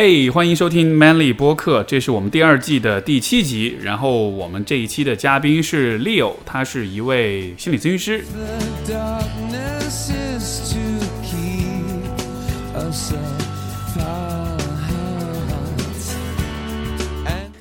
嘿欢迎收听 Manly 播客，这是我们第二季的第七集。然后我们这一期的嘉宾是 Leo，他是一位心理咨询师。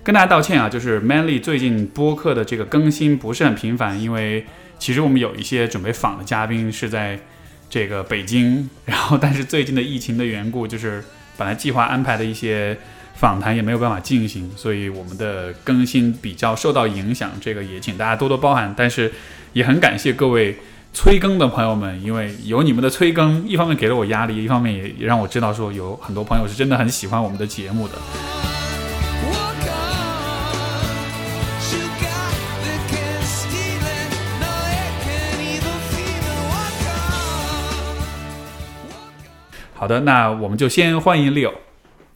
跟大家道歉啊，就是 Manly 最近播客的这个更新不是很频繁，因为其实我们有一些准备访的嘉宾是在这个北京，然后但是最近的疫情的缘故，就是本来计划安排的一些访谈也没有办法进行，所以我们的更新比较受到影响，这个也请大家多多包涵。但是也很感谢各位催更的朋友们，因为有你们的催更，一方面给了我压力，一方面也也让我知道说有很多朋友是真的很喜欢我们的节目的。好的，那我们就先欢迎 Leo。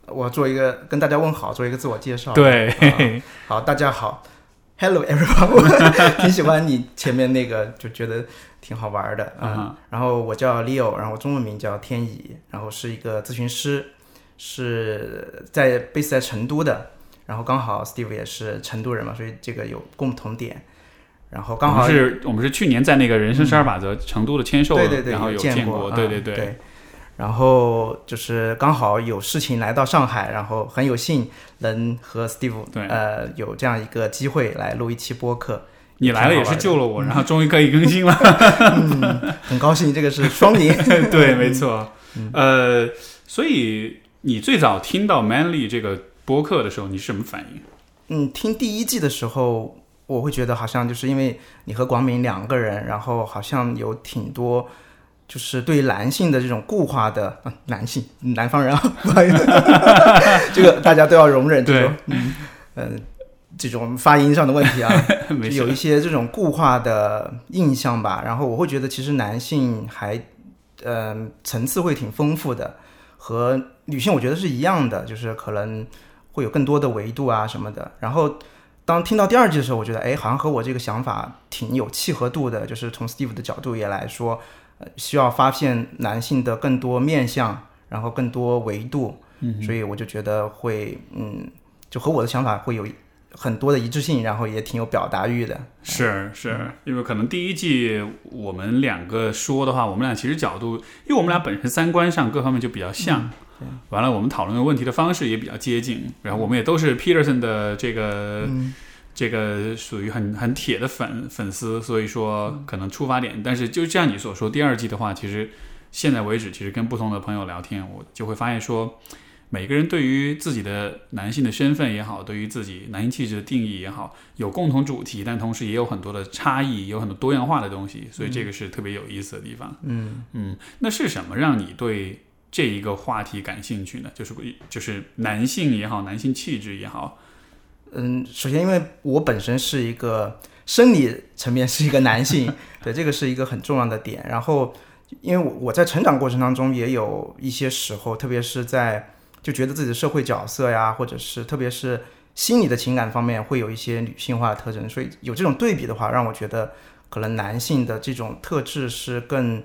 我做一个跟大家问好，做一个自我介绍。对，啊好，大家好，Hello everyone，我 挺喜欢你前面那个，就觉得挺好玩的啊、嗯哼然后我叫 Leo，然后中文名叫天乙，然后是一个咨询师，是在 base 在成都的。然后刚好 Steve 也是成都人嘛，所以这个有共同点。然后刚好我是我们是去年在那个人生十二法则成都的签售，对对对，然后有见过，啊对对对。然后就是刚好有事情来到上海，然后很有幸能和 Steve 对呃有这样一个机会来录一期播客，你来了也是救了我，然后终于可以更新了。很高兴这个是双赢。对，没错。嗯呃，所以你最早听到 Manly 这个播客的时候，你是什么反应？嗯，听第一季的时候，我会觉得好像就是因为你和广敏两个人，然后好像有挺多。就是对男性的这种固化的、啊、男性南方人啊，不好意思，这个大家都要容忍这种嗯呃这种发音上的问题啊。就有一，些这种固化的印象吧。然后我会觉得，其实男性还，呃，层次会挺丰富的，和女性我觉得是一样的，就是可能会有更多的维度啊什么的。然后当听到第二季的时候，我觉得，哎，好像和我这个想法挺有契合度的，就是从 Steve 的角度也来说，呃，需要发现男性的更多面相，然后更多维度。嗯所以我就觉得会，嗯，就和我的想法会有很多的一致性，然后也挺有表达欲的。是是，因为可能第一季我们两个说的话，我们俩其实角度，因为我们俩本身三观上各方面就比较像，完了我们讨论的问题的方式也比较接近，然后我们也都是 Peterson 的这个。嗯这个属于很很铁的粉粉丝，所以说可能出发点，但是就像你所说，第二季的话，其实现在为止，其实跟不同的朋友聊天，我就会发现说，每个人对于自己的男性的身份也好，对于自己男性气质的定义也好，有共同主题，但同时也有很多的差异，有很多多样化的东西，所以这个是特别有意思的地方。嗯嗯，那是什么让你对这一个话题感兴趣呢？就是就是男性也好，男性气质也好，嗯，首先因为我本身是一个生理层面是一个男性，对这个是一个很重要的点。然后，因为我我在成长过程当中也有一些时候，特别是在就觉得自己的社会角色呀，或者是特别是心理的情感方面，会有一些女性化的特征，所以有这种对比的话，让我觉得可能男性的这种特质是更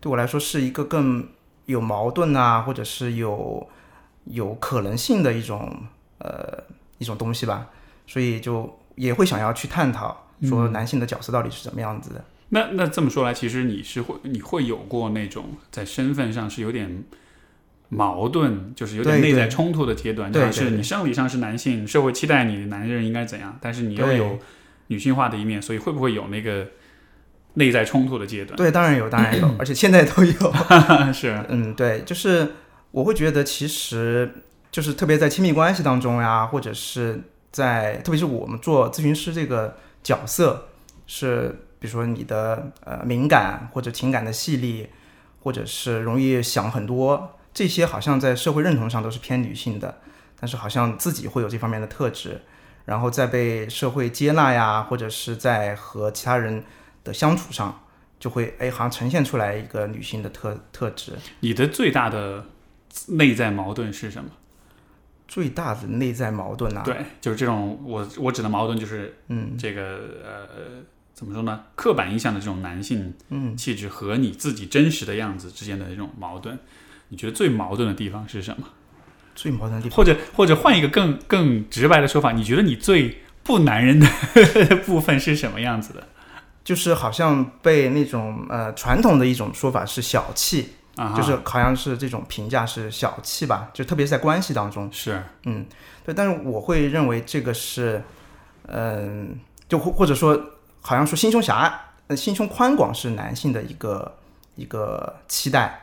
对我来说是一个更有矛盾啊，或者是有有可能性的一种呃一种东西吧，所以就也会想要去探讨说男性的角色到底是怎么样子的。那那这么说来，其实你是会你会有过那种在身份上是有点矛盾，就是有点内在冲突的阶段，对就是你生理上是男性，社会期待你的男人应该怎样，但是你又有女性化的一面，所以会不会有那个内在冲突的阶段？对，当然有，当然有，而且现在都有。是，嗯，对，就是我会觉得，其实就是特别在亲密关系当中呀，或者是在特别是我们做咨询师这个角色，是比如说你的呃敏感或者情感的细腻，或者是容易想很多，这些好像在社会认同上都是偏女性的，但是好像自己会有这方面的特质，然后在被社会接纳呀，或者是在和其他人的相处上。就会哎，好像呈现出来一个女性的特特质。你的最大的内在矛盾是什么？最大的内在矛盾啊，对，就是这种我我指的矛盾就是嗯这个呃怎么说呢？刻板印象的这种男性嗯，气质和你自己真实的样子之间的这种矛盾，你觉得最矛盾的地方是什么？最矛盾的地方，或者或者换一个更更直白的说法，你觉得你最不男人的 部分是什么样子的就是好像被那种呃传统的一种说法是小气，啊？就是好像是这种评价是小气吧，就特别是在关系当中，是嗯，对，但是我会认为这个是，嗯、就或或者说好像说心胸狭隘、呃心胸宽广是男性的一个一个期待，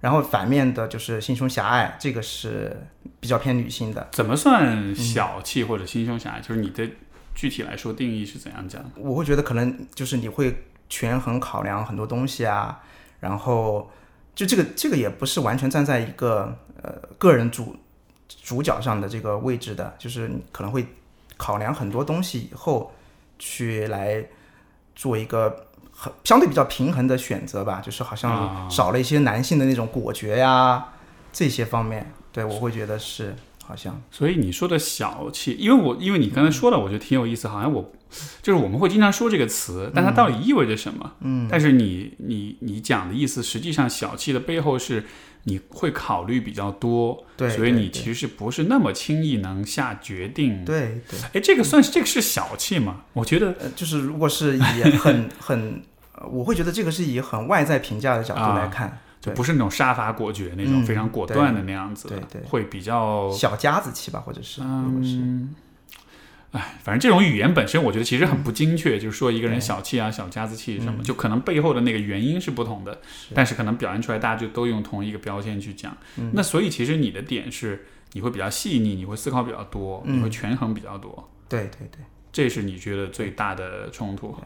然后反面的就是心胸狭隘，这个是比较偏女性的。怎么算小气或者心胸狭隘？就是你的具体来说定义是怎样讲？我会觉得可能就是你会权衡考量很多东西啊，然后就这个这个也不是完全站在一个呃个人主主角上的这个位置的，就是你可能会考量很多东西以后去来做一个很相对比较平衡的选择吧，就是好啊。像少了一些男性的那种果决呀这些方面，对我会觉得是好像。所以你说的小气，因为我因为你刚才说了，我觉得挺有意思，好像我就是我们会经常说这个词，但它到底意味着什么？嗯，但是你你你讲的意思，实际上小气的背后是你会考虑比较多，对所以你其实是不是那么轻易能下决定？对对。哎，这个算是这个是小气吗？我觉得呃，就是如果是以很很，呃我会觉得这个是以很外在评价的角度来看，对就不是那种杀伐果决那种、嗯非常果断的那样子的，对对会比较小家子气吧，或者是，嗯，哎，反正这种语言本身，我觉得其实很不精确，就是说一个人小气啊、小家子气什么，嗯。就可能背后的那个原因是不同的，但是可能表现出来，大家就都用同一个标签去讲。嗯。那所以其实你的点是，你会比较细腻，你会思考比较多，嗯你会权衡比较多，对对对，这是你觉得最大的冲突。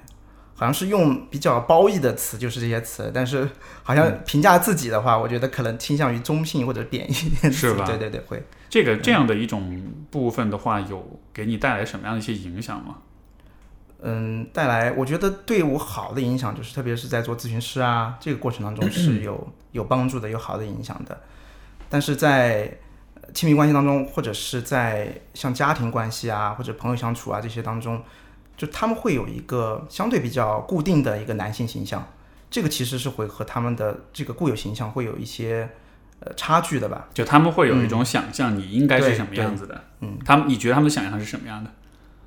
好像是用比较褒义的词，就是这些词，但是好像评价自己的话，我觉得可能倾向于中性或者贬义一点词，是吧对对对，会。这个这样的一种部分的话，有给你带来什么样的一些影响吗？嗯，带来我觉得对我好的影响，就是特别是在做咨询师啊这个过程当中 是有有帮助的，有好的影响的。但是在呃亲密关系当中，或者是在像家庭关系啊，或者朋友相处啊这些当中，就他们会有一个相对比较固定的一个男性形象，这个其实是会和他们的这个固有形象会有一些呃差距的吧。就他们会有一种想象，你应该是什么样子的。嗯，他们你觉得他们的想象是什么样的？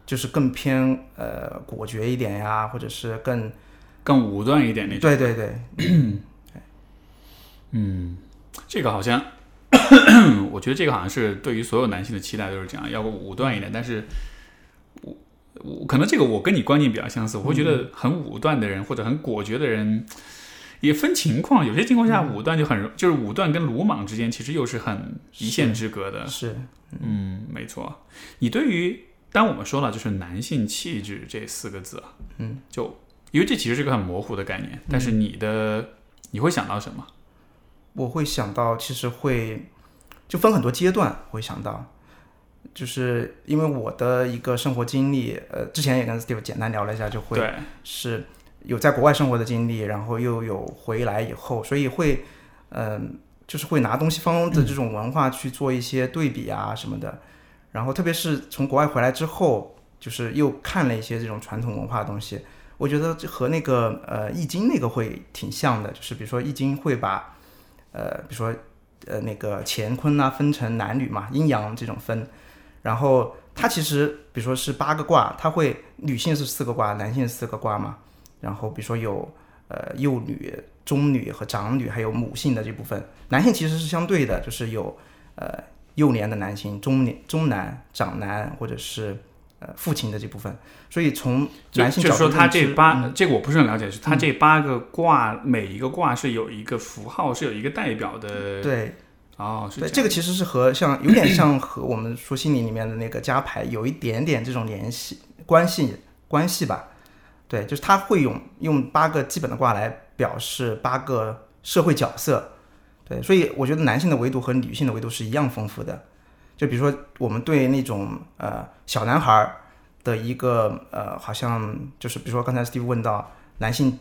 就是更偏呃果决一点呀，或者是更更武断一点那种。对对对，嗯，这个好像，我觉得这个好像是对于所有男性的期待都是这样，要不武断一点。但是，我我可能这个我跟你观念比较相似，我会觉得很武断的人或者很果决的人。也分情况，有些情况下武断就很容，就是武断跟鲁莽之间其实又是很一线之隔的。是嗯，没错。你对于当我们说了就是男性气质这四个字啊，嗯，就因为这其实是个很模糊的概念，但是你的你会想到什么？我会想到，其实会就分很多阶段，会想到，就是因为我的一个生活经历，呃，之前也跟 Steve 简单聊了一下，就会，是有在国外生活的经历，然后又有回来以后，所以会，嗯、就是会拿东西方的这种文化去做一些对比啊什么的，然后特别是从国外回来之后，就是又看了一些这种传统文化的东西，我觉得这和那个呃《易经》那个会挺像的，就是比如说《易经》会把，呃，比如说呃那个乾坤啊分成男女嘛，阴阳这种分，然后它其实比如说是八个卦，它会女性是四个卦，男性四个卦嘛，然后比如说有呃幼女、中女和长女，还有母性的这部分，男性其实是相对的，就是有呃幼年的男性、中年、中男、长男或者是呃父亲的这部分，所以从男性角就是说他这八、嗯这个我不是很了解，是他这八个卦、每一个卦是有一个符号，是有一个代表的。对。哦，是对，这这个其实是和像有点像和我们说心理里面的那个加牌有一点点这种联系关系关系吧。对，就是他会用用八个基本的卦来表示八个社会角色。对，所以我觉得男性的维度和女性的维度是一样丰富的。就比如说我们对那种呃小男孩儿的一个呃，好像就是比如说刚才 Steve 问到男性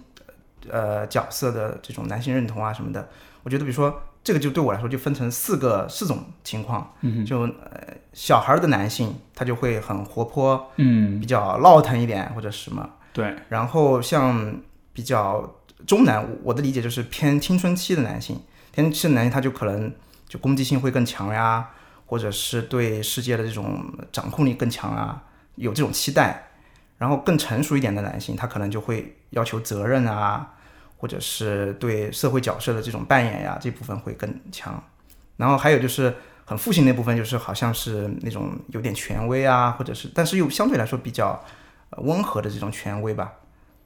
呃角色的这种男性认同啊什么的，我觉得比如说这个就对我来说就分成四个四种情况，嗯就呃小孩儿的男性他就会很活泼，嗯，比较闹腾一点或者什么，对，然后像比较中男，我我的理解就是偏青春期的男性，青春期的男性他就可能就攻击性会更强呀，或者是对世界的这种掌控力更强啊，有这种期待。然后更成熟一点的男性，他可能就会要求责任啊，或者是对社会角色的这种扮演呀、这部分会更强。然后还有就是很父性那部分，就是好像是那种有点权威啊，或者是但是又相对来说比较呃温和的这种权威吧。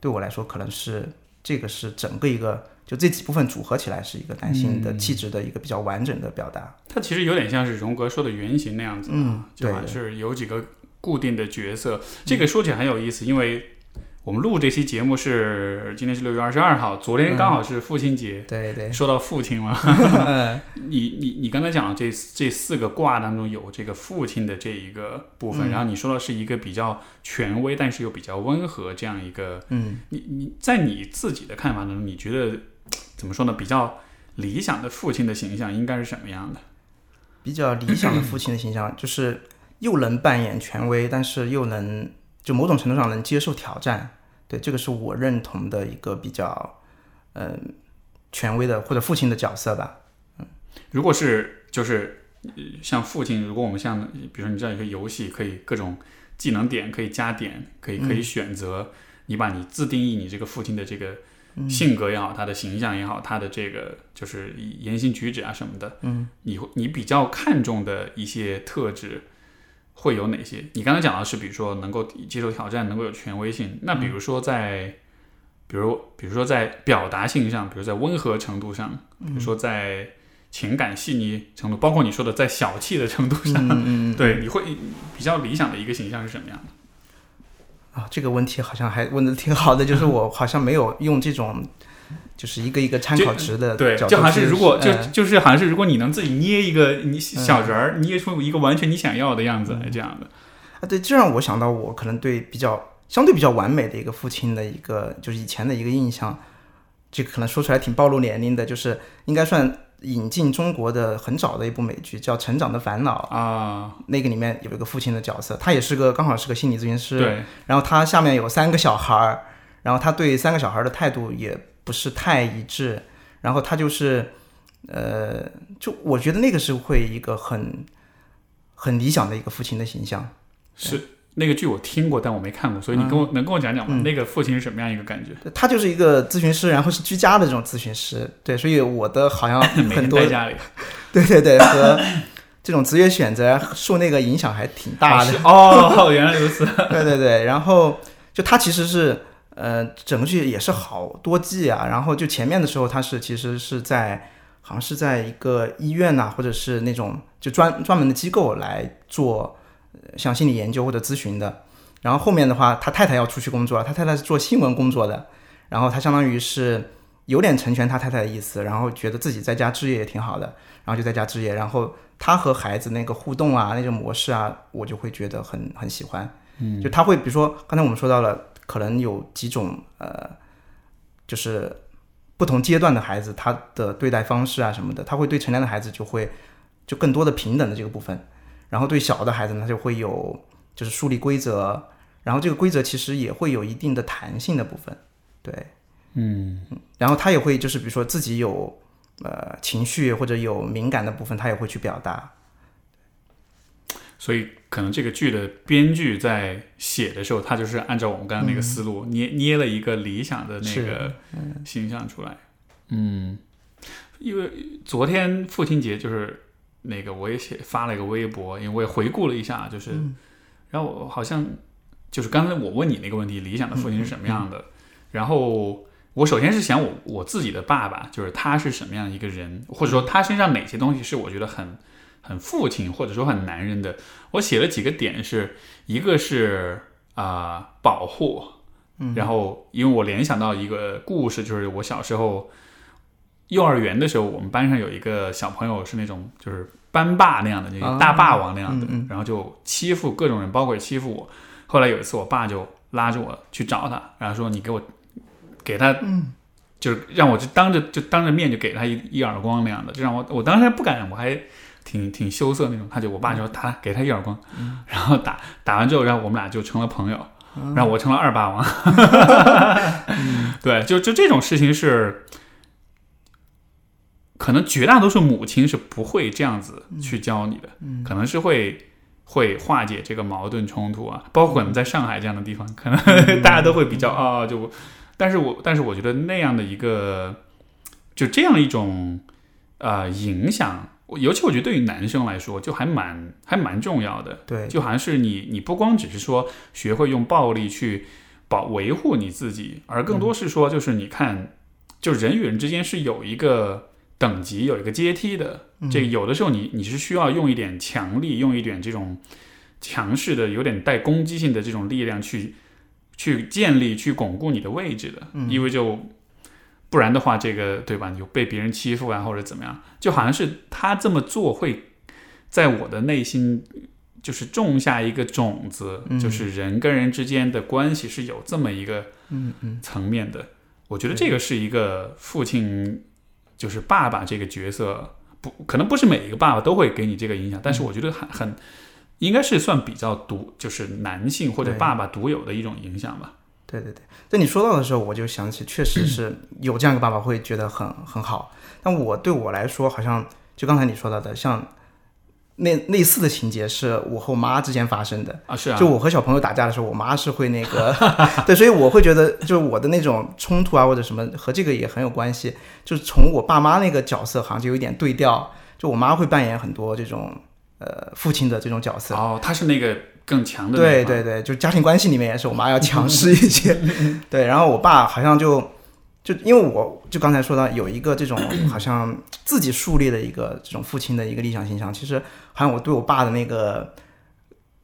对我来说，可能是这个是整个一个就这几部分组合起来是一个男性的气质的一个比较完整的表达。它其实有点像是荣格说的原型那样子嘛，嗯对是有几个固定的角色。这个说起来很有意思，因为我们录这期节目是今天是六月二十二号，昨天刚好是父亲节。对对，说到父亲嘛，你你你刚才讲的这这四个卦当中有这个父亲的这一个部分，嗯然后你说的是一个比较权威，但是又比较温和这样一个，嗯，你你在你自己的看法当中，你觉得怎么说呢？比较理想的父亲的形象应该是什么样的？比较理想的父亲的形象，就是又能扮演权威，但是又能就某种程度上能接受挑战。对，这个是我认同的一个比较嗯、权威的或者父亲的角色吧。嗯如果是就是呃像父亲，如果我们像比如说你知道一个游戏可以各种技能点可以加点，可以可以选择，你把你自定义你这个父亲的这个性格也好，他的形象也好，他的这个就是言行举止啊什么的，嗯，你会你比较看重的一些特质。会有哪些？你刚才讲的是，比如说能够接受挑战，能够有权威性。那比如说在，比如比如说在表达性上，比如在温和程度上，比如说在情感细腻程度，包括你说的在小气的程度上，对，你会比较理想的一个形象是什么样的？啊，这个问题好像还问的挺好的，就是我好像没有用这种就是一个一个参考值的对，角就好像是如果就呃就是好像是如果你能自己捏一个你小人儿，捏出一个完全你想要的样子来，这样的。啊，对，这让我想到我可能对比较相对比较完美的一个父亲的一个就是以前的一个印象，这可能说出来挺暴露年龄的，就是应该算引进中国的很早的一部美剧，叫《成长的烦恼》啊，那个里面有一个父亲的角色，他也是个刚好是个心理咨询师，对，然后他下面有三个小孩儿，然后他对三个小孩儿的态度也不是太一致，然后他就是，呃，就我觉得那个是会一个很很理想的一个父亲的形象。是那个剧我听过，但我没看过，所以你跟我、能跟我讲讲吗？那个父亲是什么样一个感觉？他就是一个咨询师，然后是居家的这种咨询师，对，所以我的好像 很多家里，对对对和这种职业选择受那个影响还挺大的。哦，原来如此。对对对，然后就他其实是呃，整个剧也是好多季啊。然后就前面的时候，他是其实是在好像是在一个医院呐、或者是那种就专专门的机构来做呃像心理研究或者咨询的。然后后面的话，他太太要出去工作了，他太太是做新闻工作的，然后他相当于是有点成全他太太的意思，然后觉得自己在家置业也挺好的，然后就在家置业，然后他和孩子那个互动啊，那种模式啊，我就会觉得很很喜欢。嗯，就他会，比如说刚才我们说到了，可能有几种呃，就是不同阶段的孩子，他的对待方式啊什么的，他会对成年的孩子就会就更多的平等的这个部分，然后对小的孩子呢，他就会有就是树立规则，然后这个规则其实也会有一定的弹性的部分，对，嗯，然后他也会就是比如说自己有呃情绪或者有敏感的部分，他也会去表达，所以可能这个剧的编剧在写的时候，他就是按照我们刚刚那个思路、捏捏了一个理想的那个形象出来。嗯，因为昨天父亲节就是那个我也写发了一个微博，因为我也回顾了一下，就是，然后我好像就是刚才我问你那个问题，理想的父亲是什么样的？然后我首先是想我我自己的爸爸，就是他是什么样一个人，或者说他身上哪些东西是我觉得很很父亲或者说很男人的。我写了几个点是，一个是啊、保护，然后因为我联想到一个故事，就是我小时候幼儿园的时候，我们班上有一个小朋友是那种就是班霸那样的，就是大霸王那样的，然后就欺负各种人，包括欺负我。后来有一次，我爸就拉着我去找他，然后说：“你给我给他，就是让我就当着就当着面就给他一一耳光那样的，就让我我当时还不敢，我还挺挺羞涩那种。他就我爸就说打给他一耳光，然后打打完之后，然后我们俩就成了朋友，然后我成了二霸王。对，就就这种事情是。可能绝大多数母亲是不会这样子去教你的，嗯可能是会会化解这个矛盾冲突啊，包括可能在上海这样的地方，可能嗯大家都会比较啊、就，但是我但是我觉得那样的一个就这样一种呃影响，我尤其我觉得对于男生来说，就还蛮还蛮重要的，对，就好像是你你不光只是说学会用暴力去保维护你自己，而更多是说就是你看，就人与人之间是有一个等级、有一个阶梯的。这个有的时候你你是需要用一点强力，用一点这种强势的、有点带攻击性的这种力量去去建立、去巩固你的位置的，因为就。不然的话，这个对吧？你就被别人欺负啊，或者怎么样，就好像是他这么做会在我的内心就是种下一个种子，嗯就是人跟人之间的关系是有这么一个嗯嗯，层面的。我觉得这个是一个父亲，就是爸爸这个角色，不可能不是每一个爸爸都会给你这个影响，但是嗯我觉得很很应该是算比较独，就是男性或者爸爸独有的一种影响吧。对对对，在你说到的时候，我就想起，确实是有这样一个爸爸会觉得很很好。但我对我来说，好像就刚才你说到的，像那类似的情节是我和我妈之间发生的。啊，是啊，就我和小朋友打架的时候，我妈是会那个，对，所以我会觉得，就是我的那种冲突啊或者什么，和这个也很有关系。就是从我爸妈那个角色，好像就有一点对调。就我妈会扮演很多这种呃父亲的这种角色，哦，他是那个更强的对对对，就家庭关系里面也是我妈要 强势一些，对，然后我爸好像就就因为我就刚才说到有一个这种 好像自己树立的一个这种父亲的一个理想形象，其实好像我对我爸的那个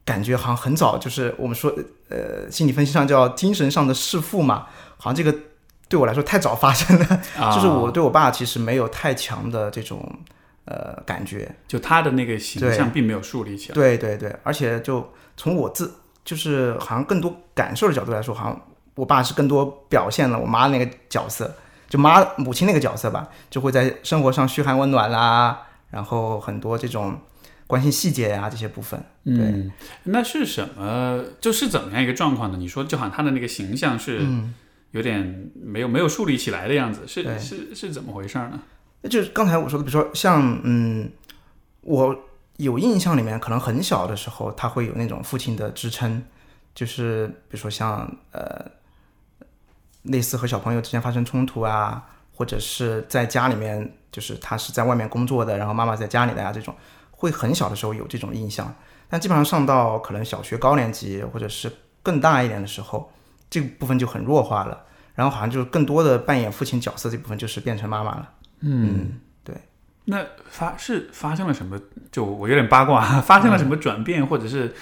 感觉好像很早就是我们说呃心理分析上叫精神上的弑父嘛，好像这个对我来说太早发生了，啊。就是我对我爸其实没有太强的这种呃感觉，就他的那个形象并没有树立起来。对对对，而且就从我自就是好像更多感受的角度来说，好像我爸是更多表现了我妈那个角色，就妈母亲那个角色吧，就会在生活上嘘寒问暖啦，然后很多这种关心细节呀、这些部分。对，嗯，那是什么？就是怎么样一个状况呢？你说，就好像他的那个形象是有点没有没有树立起来的样子，是是是怎么回事呢？那就是刚才我说的，比如说像嗯，我有印象里面，可能很小的时候，他会有那种父亲的支撑，就是比如说像呃，类似和小朋友之间发生冲突啊，或者是在家里面，就是他是在外面工作的，然后妈妈在家里的呀、这种会很小的时候有这种印象，但基本上上到可能小学高年级或者是更大一点的时候，这个部分就很弱化了，然后好像就更多的扮演父亲角色这部分就是变成妈妈了。嗯，对。那发是发生了什么？就我有点八卦，发生了什么转变，或者是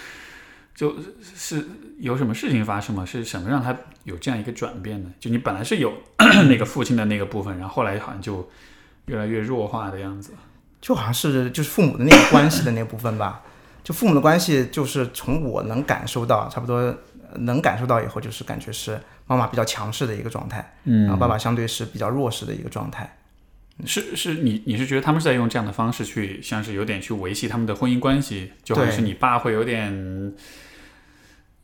就是有什么事情发生吗？是什么让他有这样一个转变呢？就你本来是有 那个父亲的那个部分，然后后来好像就越来越弱化的样子。就好像是就是父母的那个关系的那部分吧，就父母的关系，就是从我能感受到，差不多呃能感受到以后，就是感觉是妈妈比较强势的一个状态，嗯然后爸爸相对是比较弱势的一个状态。是是你你是觉得他们是在用这样的方式去，像是有点去维系他们的婚姻关系，就好像是你爸会有点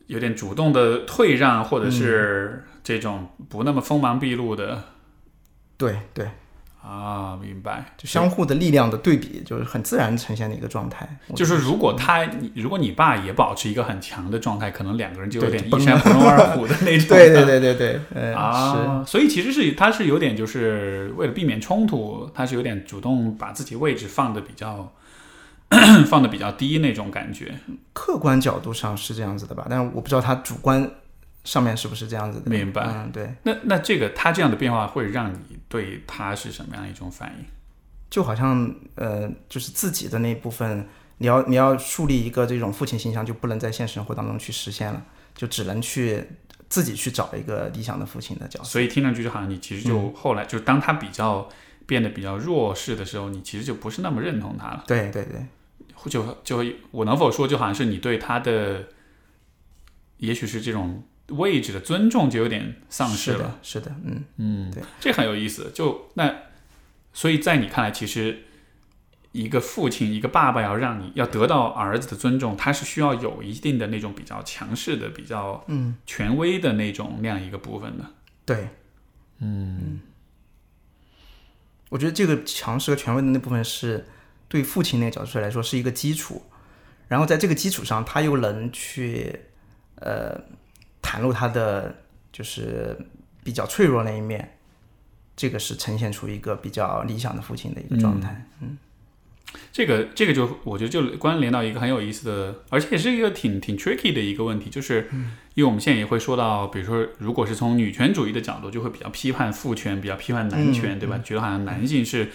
有点主动的退让，或者是这种不那么锋芒毕露的对对，啊，明白？就相互的力量的对比，就是很自然呈现的一个状态。就是如果他，你如果你爸也保持一个很强的状态，可能两个人就有点一山不容二虎的那种。对对对对对。啊，所以其实是他是有点就是为了避免冲突，他是有点主动把自己位置放的比较 放的比较低那种感觉。客观角度上是这样子的吧，但是我不知道他主观上面是不是这样子的。明白嗯，对，那那这个他这样的变化会让你对他是什么样一种反应？就好像呃，就是自己的那一部分，你要你要树立一个这种父亲形象，就不能在现实生活当中去实现了，就只能去自己去找一个理想的父亲的角色。所以听上去就好像你其实就后来、就当他比较变得比较弱势的时候，你其实就不是那么认同他了。对对对，就就我能否说，就好像是你对他的，也许是这种位置的尊重就有点丧失了。是的，是的，嗯，嗯，对，这很有意思。就那，所以在你看来，其实一个父亲、一个爸爸要让你要得到儿子的尊重，他是需要有一定的那种比较强势的、比较嗯权威的那种那样一个部分的。对，嗯，我觉得这个强势和权威的那部分是对父亲那个角色来说是一个基础，然后在这个基础上，他又能去呃袒露他的就是比较脆弱那一面，这个是呈现出一个比较理想的父亲的一个状态。嗯这个这个就我觉得就关联到一个很有意思的，而且也是一个挺挺 tricky 的一个问题，就是因为我们现在也会说到，比如说如果是从女权主义的角度，就会比较批判父权，比较批判男权，对吧？觉得好像男性是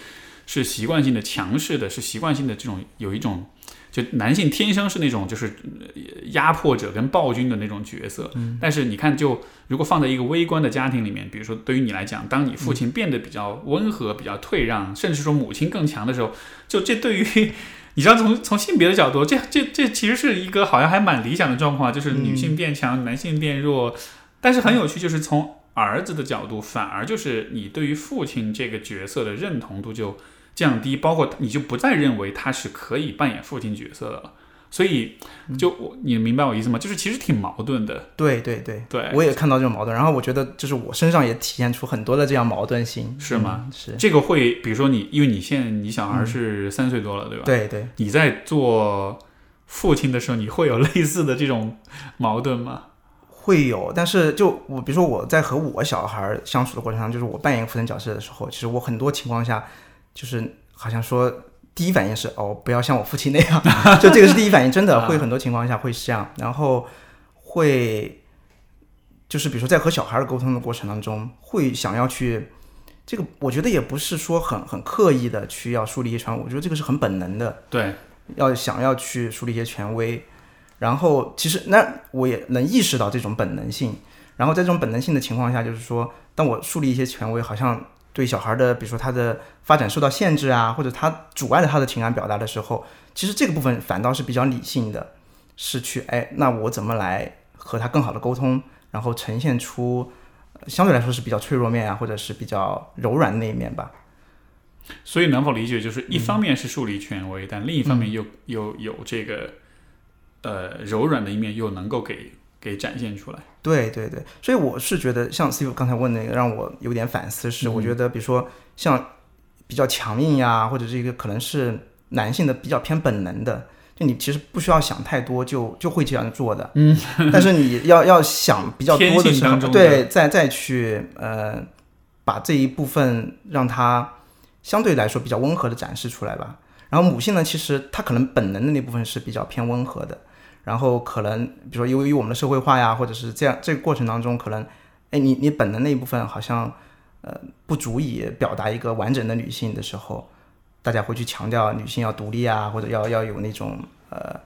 是习惯性的强势的，是习惯性的这种有一种。就男性天生是那种就是呃压迫者跟暴君的那种角色，但是你看，就如果放在一个微观的家庭里面，比如说对于你来讲，当你父亲变得比较温和、比较退让，甚至说母亲更强的时候，就这对于 你知道从从性别的角度，这这这其实是一个好像还蛮理想的状况，就是女性变强，男性变弱。但是很有趣，就是从儿子的角度，反而就是你对于父亲这个角色的认同度就降低，包括你就不再认为他是可以扮演父亲角色的了。所以，就我你明白我意思吗？就是其实挺矛盾的。对对对，对我也看到这种矛盾，然后我觉得就是我身上也体现出很多的这样矛盾性，是吗嗯是，这个会，比如说你，因为你现在你小孩是三岁多了，对吧？对对。你在做父亲的时候，你会有 类似的这种矛盾吗？会有，但是就我比如说我在和我小孩相处的过程中，就是我扮演父亲角色的时候，其实我很多情况下就是好像说第一反应是哦，不要像我父亲那样，就这个是第一反应，真的会很多情况下会是这样，然后会就是比如说在和小孩儿沟通的过程当中，会想要去这个，我觉得也不是说很很刻意的去要树立一些权威，我觉得这个是很本能的，对，要想要去树立一些权威，然后其实那我也能意识到这种本能性，然后在这种本能性的情况下，就是说，当我树立一些权威，好像对小孩的，比如说他的发展受到限制啊，或者他阻碍了他的情感表达的时候，其实这个部分反倒是比较理性的，是去哎，那我怎么来和他更好的沟通，然后呈现出呃相对来说是比较脆弱面啊，或者是比较柔软的那一面吧。所以能否理解，就是一方面是树立权威，但另一方面又又有这个呃柔软的一面，又能够给给展现出来。对对对，所以我是觉得，像 Steve 刚才问那个，让我有点反思是，我觉得比如说像比较强硬呀，或者这个可能是男性的比较偏本能的，就你其实不需要想太多就就会这样做的，嗯，但是你要要想比较多的时候对，再再去呃把这一部分让它相对来说比较温和的展示出来吧。然后母性呢，其实它可能本能的那部分是比较偏温和的，然后可能比如说由于我们的社会化呀，或者是这样这个过程当中，可能哎你你本能那一部分好像呃不足以表达一个完整的女性的时候，大家会去强调女性要独立啊，或者要要有那种呃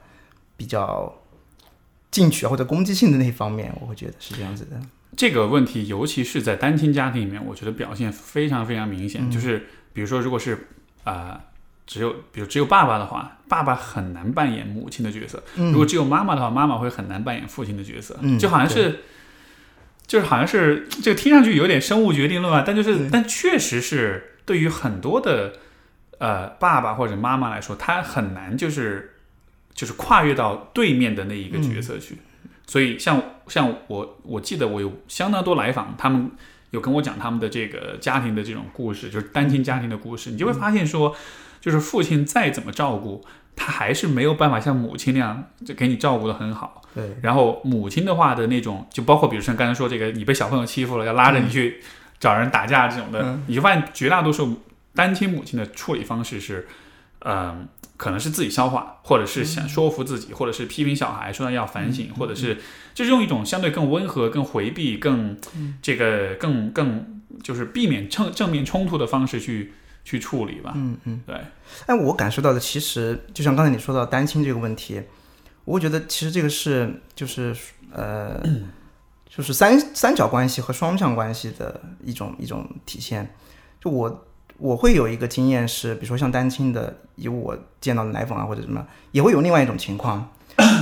比较进取或者攻击性的那一方面，我会觉得是这样子的。这个问题，尤其是在单亲家庭里面，我觉得表现非常非常明显。就是比如说，如果是啊、只有比如只有爸爸的话，爸爸很难扮演母亲的角色；如果只有妈妈的话，妈妈会很难扮演父亲的角色。嗯就好像是，就是好像是这个听上去有点生物决定论啊，但就是但确实是对于很多的呃爸爸或者妈妈来说，他很难就是就是跨越到对面的那一个角色去。所以像像我我记得我有相当多来访，他们有跟我讲他们的这个家庭的这种故事，就是单亲家庭的故事，你就会发现说，就是父亲再怎么照顾，他还是没有办法像母亲那样就给你照顾的很好。对，然后母亲的话的那种，就包括比如像刚才说这个，你被小朋友欺负了，要拉着你去找人打架这种的，嗯。你就发现绝大多数单亲母亲的处理方式是，嗯、可能是自己消化，或者是想说服自己，或者是批评小孩，说要反省，或者是就是用一种相对更温和、更回避、更这个更更就是避免正正面冲突的方式去去处理吧。嗯嗯。对，哎，我感受到的其实就像刚才你说到单亲这个问题，我觉得其实这个是就是呃，就是三三角关系和双向关系的一种一种体现。就我我会有一个经验是，比如说像单亲的，以我见到的奶粉啊或者什么，也会有另外一种情况，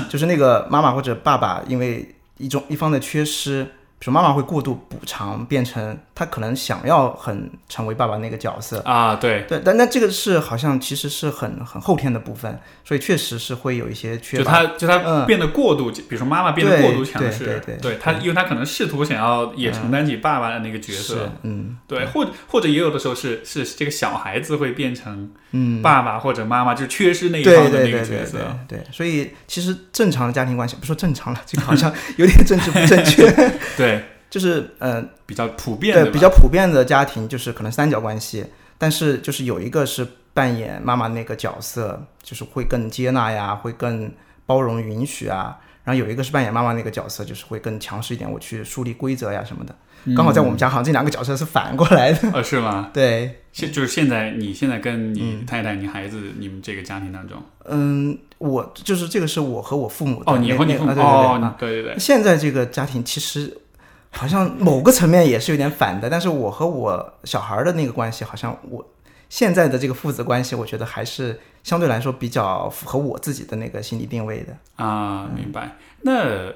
就是那个妈妈或者爸爸因为一种一方的缺失，比比如妈妈会过度补偿，变成她可能想要很成为爸爸那个角色。啊，对，对，但那这个是好像其实是很很后天的部分，所以确实是会有一些缺就乏。他就他嗯。变得过度，比如说妈妈变得过度强势，对对对他，因为他可能试图想要也承担起爸爸的那个角色，是，嗯。对，或者或者也有的时候是是这个小孩子会变成嗯，爸爸或者妈妈，就缺失那一方的那对对对对个角色。对，所以其实正常的家庭关系，不说正常了，这个好像有点政治不正确，对，就是呃，比较普遍对比较普遍的家庭就是可能三角关系，但是就是有一个是扮演妈妈那个角色，就是会更接纳呀，会更包容允许啊。然后有一个是扮演妈妈那个角色，就是会更强势一点，我去树立规则呀什么的。刚好在我们家，好像这两个角色是反过来的。呃，是吗？对，现就是现在，你现在跟你嗯太太、你孩子、你们这个家庭当中，嗯，我就是这个是我和我父母的哦，你那和你父母，那啊对对对对对对，现在这个家庭其实好像某个层面也是有点反的，但是我和我小孩儿的那个关系，好像我现在的这个父子关系，我觉得还是相对来说比较符合我自己的那个心理定位的。啊，明白。那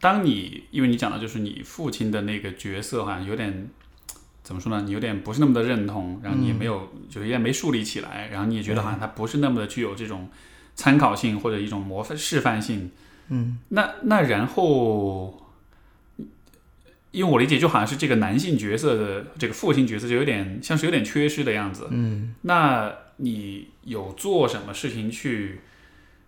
当你因为你讲的就是你父亲的那个角色，好像有点怎么说呢？你有点不是那么的认同，然后你也没有，就是也没树立起来，然后你也觉得好像他不是那么的具有这种参考性或者一种模范示范性。嗯，那那然后。因为我理解，就好像是这个男性角色的这个父亲角色，就有点像是有点缺失的样子。嗯，那你有做什么事情去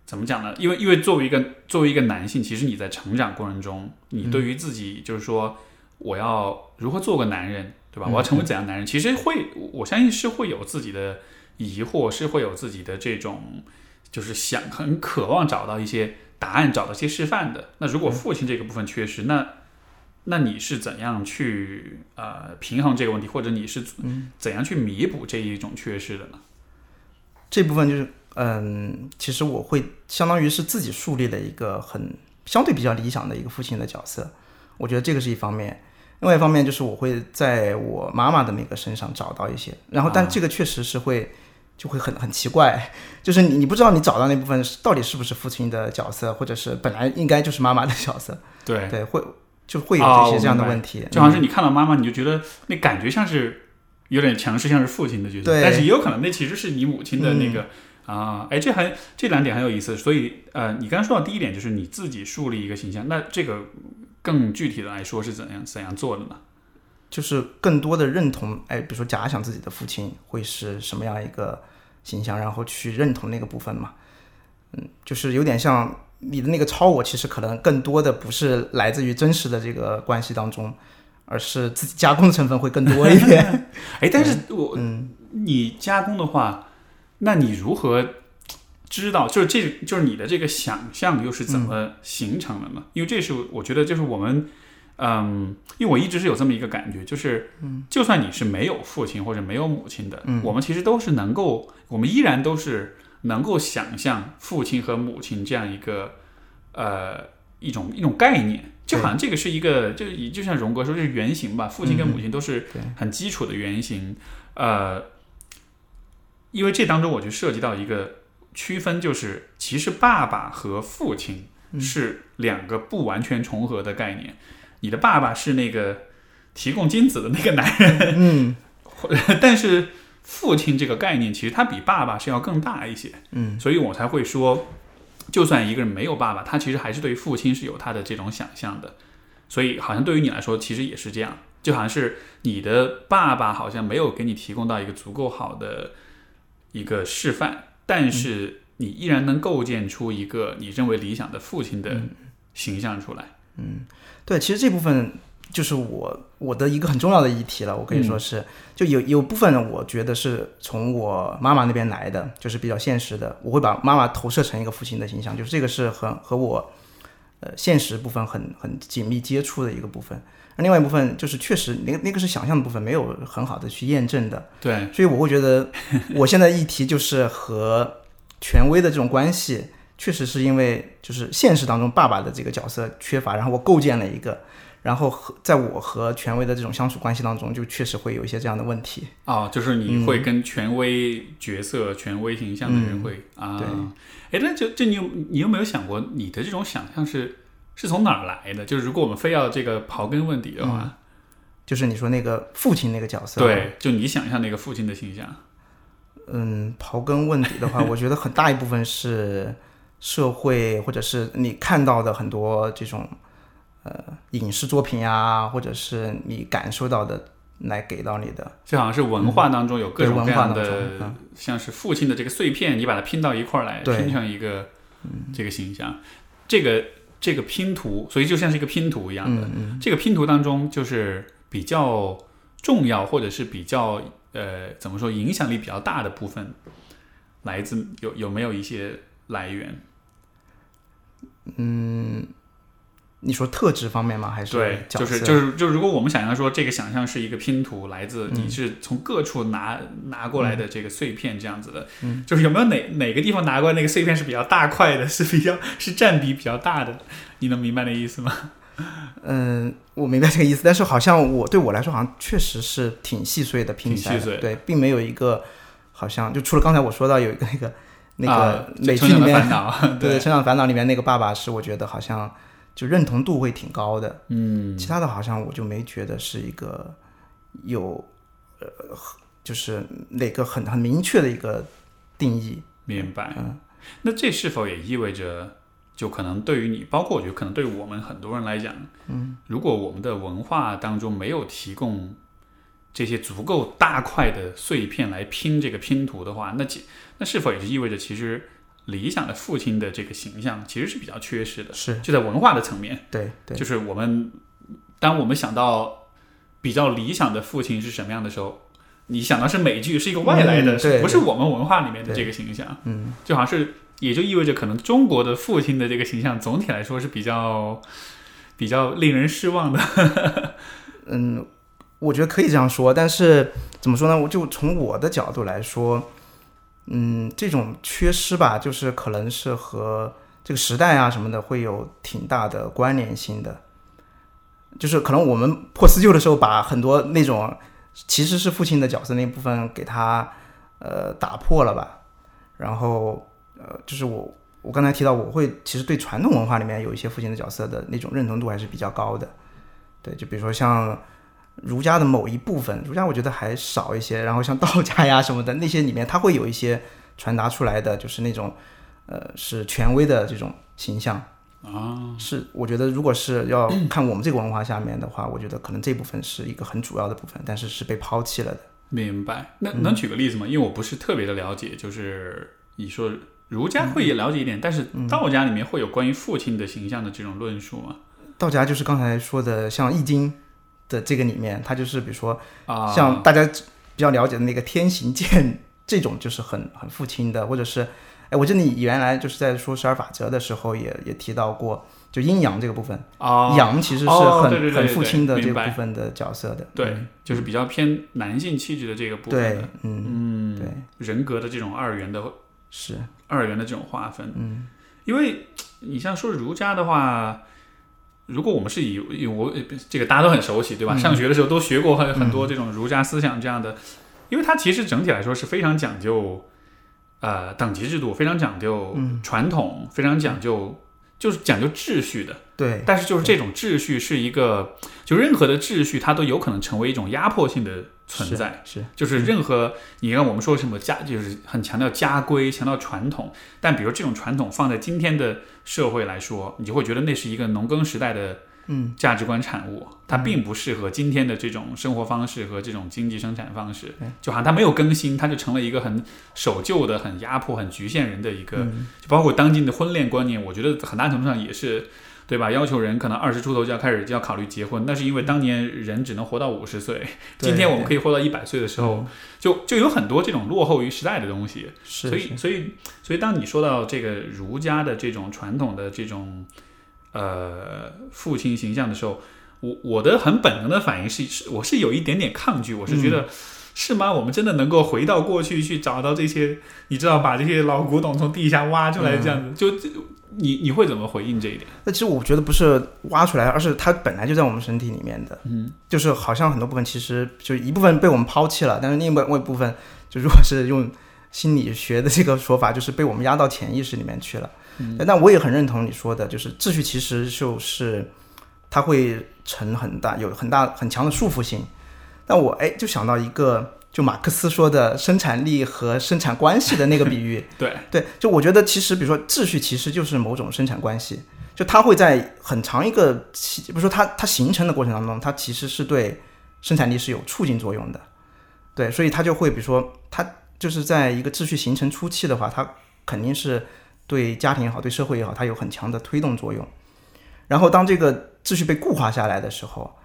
怎么讲呢？因为因为作为一个作为一个男性，其实你在成长过程中，你对于自己就是说我要如何做个男人，对吧？我要成为怎样男人，其实会我相信是会有自己的疑惑，是会有自己的这种就是想很渴望找到一些答案，找到一些示范的。那如果父亲这个部分缺失，那那你是怎样去呃平衡这个问题，或者你是怎样去弥补这一种缺失的呢？这部分就是嗯，其实我会相当于是自己树立了一个很相对比较理想的一个父亲的角色，我觉得这个是一方面。另外一方面就是我会在我妈妈的那个身上找到一些，然后但这个确实是会就会很很奇怪，就是你你不知道你找到那部分是到底是不是父亲的角色，或者是本来应该就是妈妈的角色，对，对，会就会有哦这些这样的问题，就好像是你看到妈妈，你就觉得那感觉像是有点强势，像是父亲的角色，对但是也有可能那其实是你母亲的那个、啊，哎，这还这两点很有意思。所以呃，你刚刚说到第一点就是你自己树立一个形象，那这个更具体的来说是怎样怎样做的呢？就是更多的认同，哎，比如说假想自己的父亲会是什么样一个形象，然后去认同那个部分嘛。嗯，就是有点像你的那个超我，其实可能更多的不是来自于真实的这个关系当中，而是自己加工的成分会更多一点。哎，但是我、嗯你加工的话，那你如何知道？就是这就是你的这个想象又是怎么形成的呢？因为这是我觉得就是我们。嗯，因为我一直是有这么一个感觉，就是，就算你是没有父亲或者没有母亲的，嗯我们其实都是能够，我们依然都是能够想象父亲和母亲这样一个，呃，一种一种概念，就好像这个是一个，就就像荣格说，这是原型吧，父亲跟母亲都是对。很基础的原型，呃，因为这当中我就涉及到一个区分，就是其实爸爸和父亲是两个不完全重合的概念。你的爸爸是那个提供精子的那个男人，嗯。但是父亲这个概念其实他比爸爸是要更大一些，嗯，所以我才会说，就算一个人没有爸爸，他其实还是对父亲是有他的这种想象的。所以好像对于你来说，其实也是这样，就好像是你的爸爸好像没有给你提供到一个足够好的一个示范，但是你依然能构建出一个你认为理想的父亲的形象出来。嗯。对，其实这部分就是我我的一个很重要的议题了。我可以说嗯是，就有有部分呢，我觉得是从我妈妈那边来的，就是比较现实的。我会把妈妈投射成一个父亲的形象，就是这个是很和我呃现实部分很很紧密接触的一个部分。而另外一部分就是确实那那个是想象的部分，没有很好的去验证的。对，所以我会觉得，我现在议题就是和权威的这种关系，确实是因为就是现实当中爸爸的这个角色缺乏，然后我构建了一个，然后和在我和权威的这种相处关系当中，就确实会有一些这样的问题。哦，就是你会跟权威角色、权威形象的人会、啊，对哎，那就就你有你有没有想过，你的这种想象是是从哪儿来的？就是如果我们非要这个刨根问底的话，就是你说那个父亲那个角色，，对，就你想象那个父亲的形象，嗯，刨根问底的话，我觉得很大一部分是社会或者是你看到的很多这种呃影视作品呀，或者是你感受到的来给到你的，就好像是文化当中有各种各样的，嗯像是父亲的这个碎片，你把它拼到一块儿来，拼成一个这个形象。这个这个拼图，所以就像是一个拼图一样的。嗯嗯，这个拼图当中，就是比较重要，或者是比较呃怎么说影响力比较大的部分，来自有有没有一些来源？你说特质方面吗？还是对？就是就是就如果我们想象说这个想象是一个拼图，来自你是从各处拿拿过来的这个碎片这样子的，嗯就是有没有哪哪个地方拿过来那个碎片是比较大块的，是比较是占比比较大的？你能明白那意思吗？嗯，我明白这个意思，但是好像我对我来说，好像确实是挺细碎的拼起来的，挺细碎对，并没有一个好像就除了刚才我说到有一个那个那啊个美剧里面，烦恼，对《成长烦恼》里面那个爸爸是我觉得好像就认同度会挺高的，嗯，其他的好像我就没觉得是一个有呃就是哪个很很明确的一个定义，明白。嗯。那这是否也意味着，就可能对于你，包括我觉得可能对于我们很多人来讲，嗯，如果我们的文化当中没有提供这些足够大块的碎片来拼这个拼图的话，那其那是否也是意味着，其实理想的父亲的这个形象其实是比较缺失的，是就在文化的层面，对对，就是我们当我们想到比较理想的父亲是什么样的时候。你想到是美剧，是一个外来的，嗯对不是我们文化里面的这个形象。嗯，就好像是，也就意味着可能中国的父亲的这个形象总体来说是比较比较令人失望的。嗯，我觉得可以这样说，但是怎么说呢？我就从我的角度来说，嗯，这种缺失吧，就是可能是和这个时代啊什么的会有挺大的关联性的。就是可能我们破四旧的时候，把很多那种其实是父亲的角色那部分给他呃打破了吧。然后呃，就是我我刚才提到，我会其实对传统文化里面有一些父亲的角色的那种认同度还是比较高的。对，就比如说像儒家的某一部分，儒家我觉得还少一些，然后像道家呀什么的那些里面，它会有一些传达出来的，就是那种呃是权威的这种形象。啊，是，我觉得如果是要看我们这个文化下面的话，我觉得可能这部分是一个很主要的部分，但是是被抛弃了的。明白。那嗯能举个例子吗？因为我不是特别的了解，就是你说儒家会也了解一点，但是嗯道家里面会有关于父亲的形象的这种论述吗？道家就是刚才说的，像《易经》的这个里面，它就是比如说啊，像大家比较了解的那个天行健这种，就是很很父亲的，或者是，哎，我记得你原来就是在说十二法则的时候也也提到过，就阴阳这个部分，啊，阳其实是很、很父亲的这部分的角色的，对嗯，就是比较偏男性气质的这个部分对，，嗯，嗯，对，人格的这种二元的是，二元的这种划分。嗯，因为你像说儒家的话，如果我们是以以我这个大家都很熟悉，对吧？嗯。上学的时候都学过很很多这种儒家思想这样的，因为它其实整体来说是非常讲究呃等级制度，非常讲究嗯。传统，非常讲究就是讲究秩序的。对，但是就是这种秩序是一个，就任何的秩序它都有可能成为一种压迫性的存在。是，是就是任何你看我们说什么家，就是很强调家规，强调传统。但比如这种传统放在今天的社会来说，你就会觉得那是一个农耕时代的嗯价值观产物，它并不适合今天的这种生活方式和这种经济生产方式对。就好像它没有更新，它就成了一个很守旧的、很压迫、很局限人的一个。嗯就包括当今的婚恋观念，我觉得很大程度上也是。对吧？要求人可能二十出头就要开始就要考虑结婚，那是因为当年人只能活到五十岁，今天我们可以活到一百岁的时候，就就有很多这种落后于时代的东西。是，所以，所以，所以，当你说到这个儒家的这种传统的这种呃父亲形象的时候，我我的很本能的反应是，是我是有一点点抗拒，我是觉得。是吗？我们真的能够回到过去去找到这些，你知道，把这些老古董从地下挖出来，这样子，就就你你会怎么回应这一点？那其实我觉得不是挖出来，而是它本来就在我们身体里面的。嗯，就是好像很多部分其实就一部分被我们抛弃了，但是另外一部分，就如果是用心理学的这个说法，就是被我们压到潜意识里面去了。但但我也很认同你说的，就是秩序其实就是它会成很大有很大很强的束缚性。但我哎就想到一个，就马克思说的生产力和生产关系的那个比喻，对，对，就我觉得其实比如说秩序其实就是某种生产关系，就它会在很长一个期，比如说它它形成的过程当中，它其实是对生产力是有促进作用的，对，所以它就会比如说它就是在一个秩序形成初期的话，它肯定是对家庭也好，对社会也好，它有很强的推动作用。然后当这个秩序被固化下来的时候，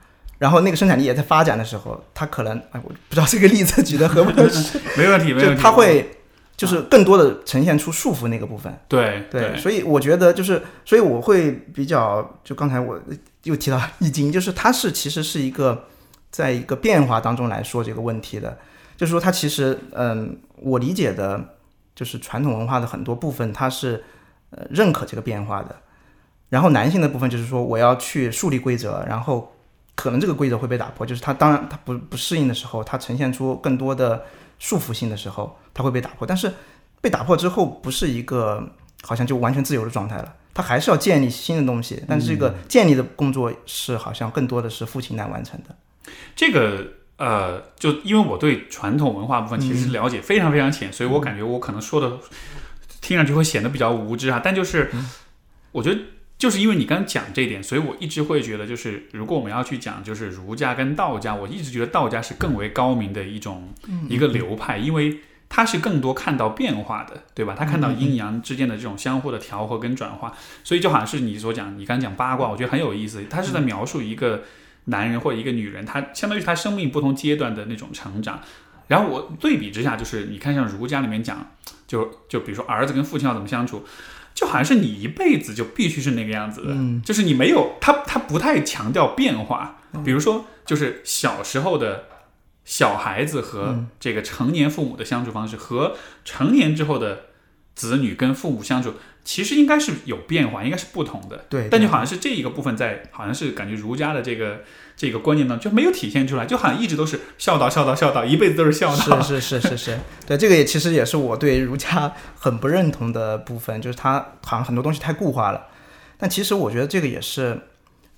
然后那个生产力也在发展的时候，它可能哎，我不知道这个例子举的合不合适，没问题，没问题。它会就是更多的呈现出束缚那个部分。对对，所以我觉得就是，所以我会比较，就刚才我又提到《易经》，就是它是其实是一个在一个变化当中来说这个问题的，就是说它其实，嗯，我理解的，就是传统文化的很多部分，它是呃认可这个变化的，然后男性的部分就是说我要去树立规则，然后可能这个规则会被打破，就是它当然它不不适应的时候，它呈现出更多的束缚性的时候，它会被打破，但是被打破之后不是一个好像就完全自由的状态了，它还是要建立新的东西，但是这个建立的工作是好像更多的是父亲来完成的。这个呃，就因为我对传统文化部分其实了解非常非常浅，所以我感觉我可能说的听上去会显得比较无知啊。但就是我觉得就是因为你刚讲这一点，所以我一直会觉得，就是如果我们要去讲就是儒家跟道家，我一直觉得道家是更为高明的一种一个流派，因为。它是更多看到变化的，对吧？他看到阴阳之间的这种相互的调和跟转化，所以就好像是你所讲，你刚讲八卦，我觉得很有意思。他是在描述一个男人或者一个女人，他相当于他生命不同阶段的那种成长。然后我对比之下，就是你看像儒家里面讲，就就比如说儿子跟父亲要怎么相处，就好像是你一辈子就必须是那个样子的，就是你没有他他不太强调变化。比如说，就是小时候的。小孩子和这个成年父母的相处方式，和成年之后的子女跟父母相处，其实应该是有变化，应该是不同的。对，但就好像是这一个部分在，好像是感觉儒家的这个这个观念呢，就没有体现出来，就好像一直都是孝道，孝道，孝道，一辈子都是孝道。是是是是是，对，这个也其实也是我对儒家很不认同的部分，就是他好像很多东西太固化了。但其实我觉得这个也是。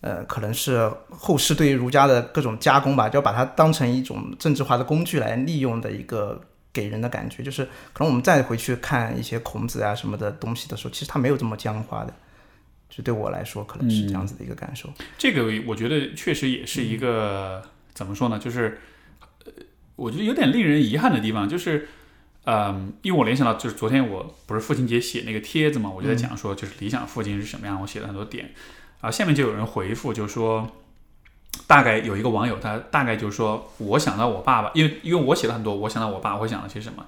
呃，可能是后世对于儒家的各种加工吧，就要把它当成一种政治化的工具来利用的一个给人的感觉，就是可能我们再回去看一些孔子啊什么的东西的时候，其实他没有这么僵化的，就对我来说可能是这样子的一个感受。这个我觉得确实也是一个、怎么说呢，就是呃，我觉得有点令人遗憾的地方，就是嗯，因为我联想到就是昨天我不是父亲节写那个帖子嘛，我就在讲说就是理想父亲是什么样，我写了很多点。啊，下面就有人回复，就说，大概有一个网友，他大概就是说，我想到我爸爸，因为因为我写了很多，我想到我爸，我会想到些什么。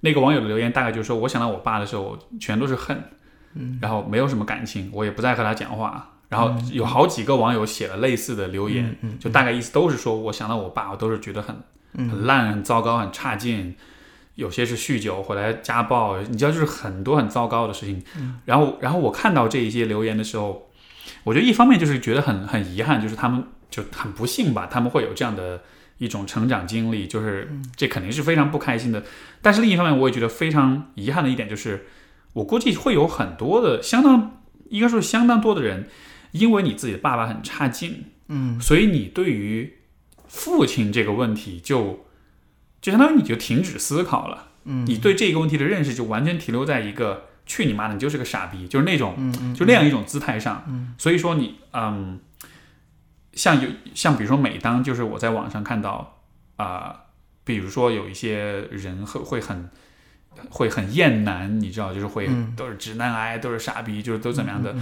那个网友的留言大概就是说，我想到我爸的时候，全都是恨，嗯，然后没有什么感情，我也不再和他讲话。然后有好几个网友写了类似的留言，就大概意思都是说，我想到我爸，我都是觉得很很烂、很糟糕、很差劲。有些是酗酒回来家暴，你知道，就是很多很糟糕的事情。然后，然后我看到这一些留言的时候。我觉得一方面就是觉得很很遗憾，就是他们就很不幸吧，他们会有这样的一种成长经历，就是这肯定是非常不开心的。但是另一方面，我也觉得非常遗憾的一点就是，我估计会有很多的相当应该说相当多的人，因为你自己的爸爸很差劲，嗯，所以你对于父亲这个问题就就相当于你就停止思考了，嗯，你对这个问题的认识就完全停留在一个。去你妈的！你就是个傻逼，就是那种，就那样一种姿态上。嗯所以说你，嗯，像有像比如说，每当就是我在网上看到啊，比如说有一些人会会很会很厌男，你知道，就是会都是直男癌，都是傻逼，就是都怎么样的。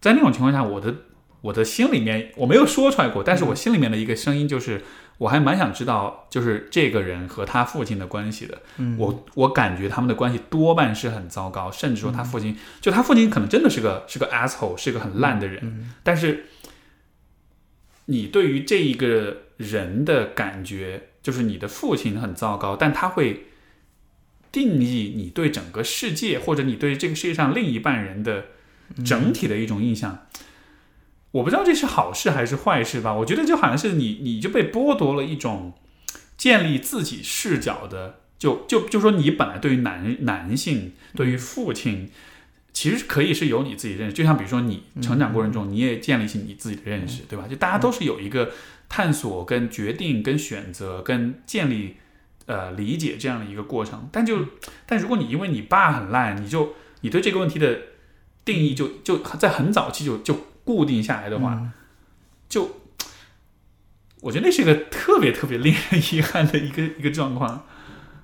在那种情况下，我的我的心里面我没有说出来过，但是我心里面的一个声音就是。我还蛮想知道，就是这个人和他父亲的关系的。嗯，我我感觉他们的关系多半是很糟糕，甚至说他父亲，就他父亲可能真的是个是个 asshole，是个很烂的人。但是，你对于这一个人的感觉，就是你的父亲很糟糕，但他会定义你对整个世界，或者你对这个世界上另一半人的整体的一种印象。我不知道这是好事还是坏事吧？我觉得就好像是你，你就被剥夺了一种建立自己视角的，就就就说你本来对于男男性，对于父亲，其实可以是有你自己认识，就像比如说你成长过程中，你也建立起你自己的认识，对吧？就大家都是有一个探索、跟决定、跟选择、跟建立呃理解这样的一个过程。但就但如果你因为你爸很烂，你就你对这个问题的定义就就在很早期就就固定下来的话，嗯就我觉得那是一个特别特别令人 遗憾的一个一个状况。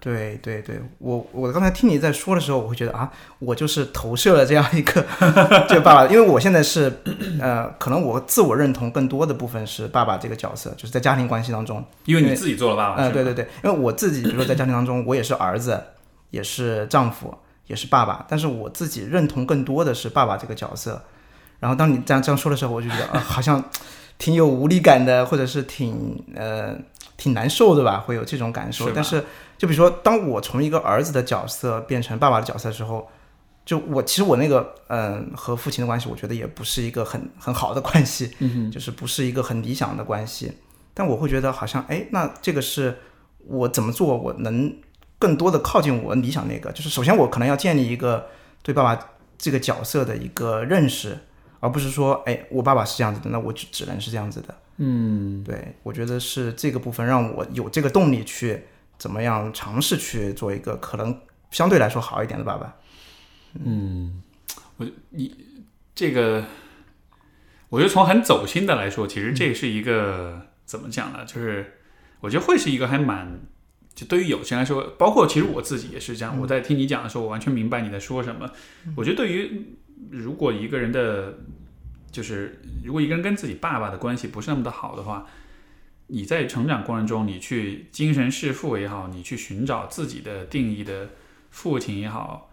对对对，我我刚才听你在说的时候，我会觉得啊，我就是投射了这样一个 这个爸爸，因为我现在是呃，可能我自我认同更多的部分是爸爸这个角色，就是在家庭关系当中，因为你自己做了爸爸，呃，对对对，因为我自己，比如说在家庭当中，我也是儿子，也是丈夫，也是爸爸，但是我自己认同更多的是爸爸这个角色。然后当你这样这样说的时候，我就觉得啊、好像 挺有无力感的，或者是挺呃挺难受的吧，会有这种感受。是但是就比如说，当我从一个儿子的角色变成爸爸的角色的时候，就我其实我那个嗯、和父亲的关系，我觉得也不是一个很很好的关系，嗯就是不是一个很理想的关系。但我会觉得好像哎，那这个是我怎么做我能更多的靠近我理想那个，就是首先我可能要建立一个对爸爸这个角色的一个认识，而不是说哎我爸爸是这样子的，那我就只能是这样子的。嗯，对我觉得是这个部分让我有这个动力去怎么样尝试去做一个可能相对来说好一点的爸爸。嗯，我你这个，我觉得从很走心的来说，其实这是一个、怎么讲呢？就是我觉得会是一个还蛮，就对于有些人来说，包括其实我自己也是这样。我在听你讲的时候，我完全明白你在说什么。我觉得对于如果一个人的，就是如果一个人跟自己爸爸的关系不是那么的好的话，你在成长过程中，你去精神弑父也好，你去寻找自己的定义的父亲也好，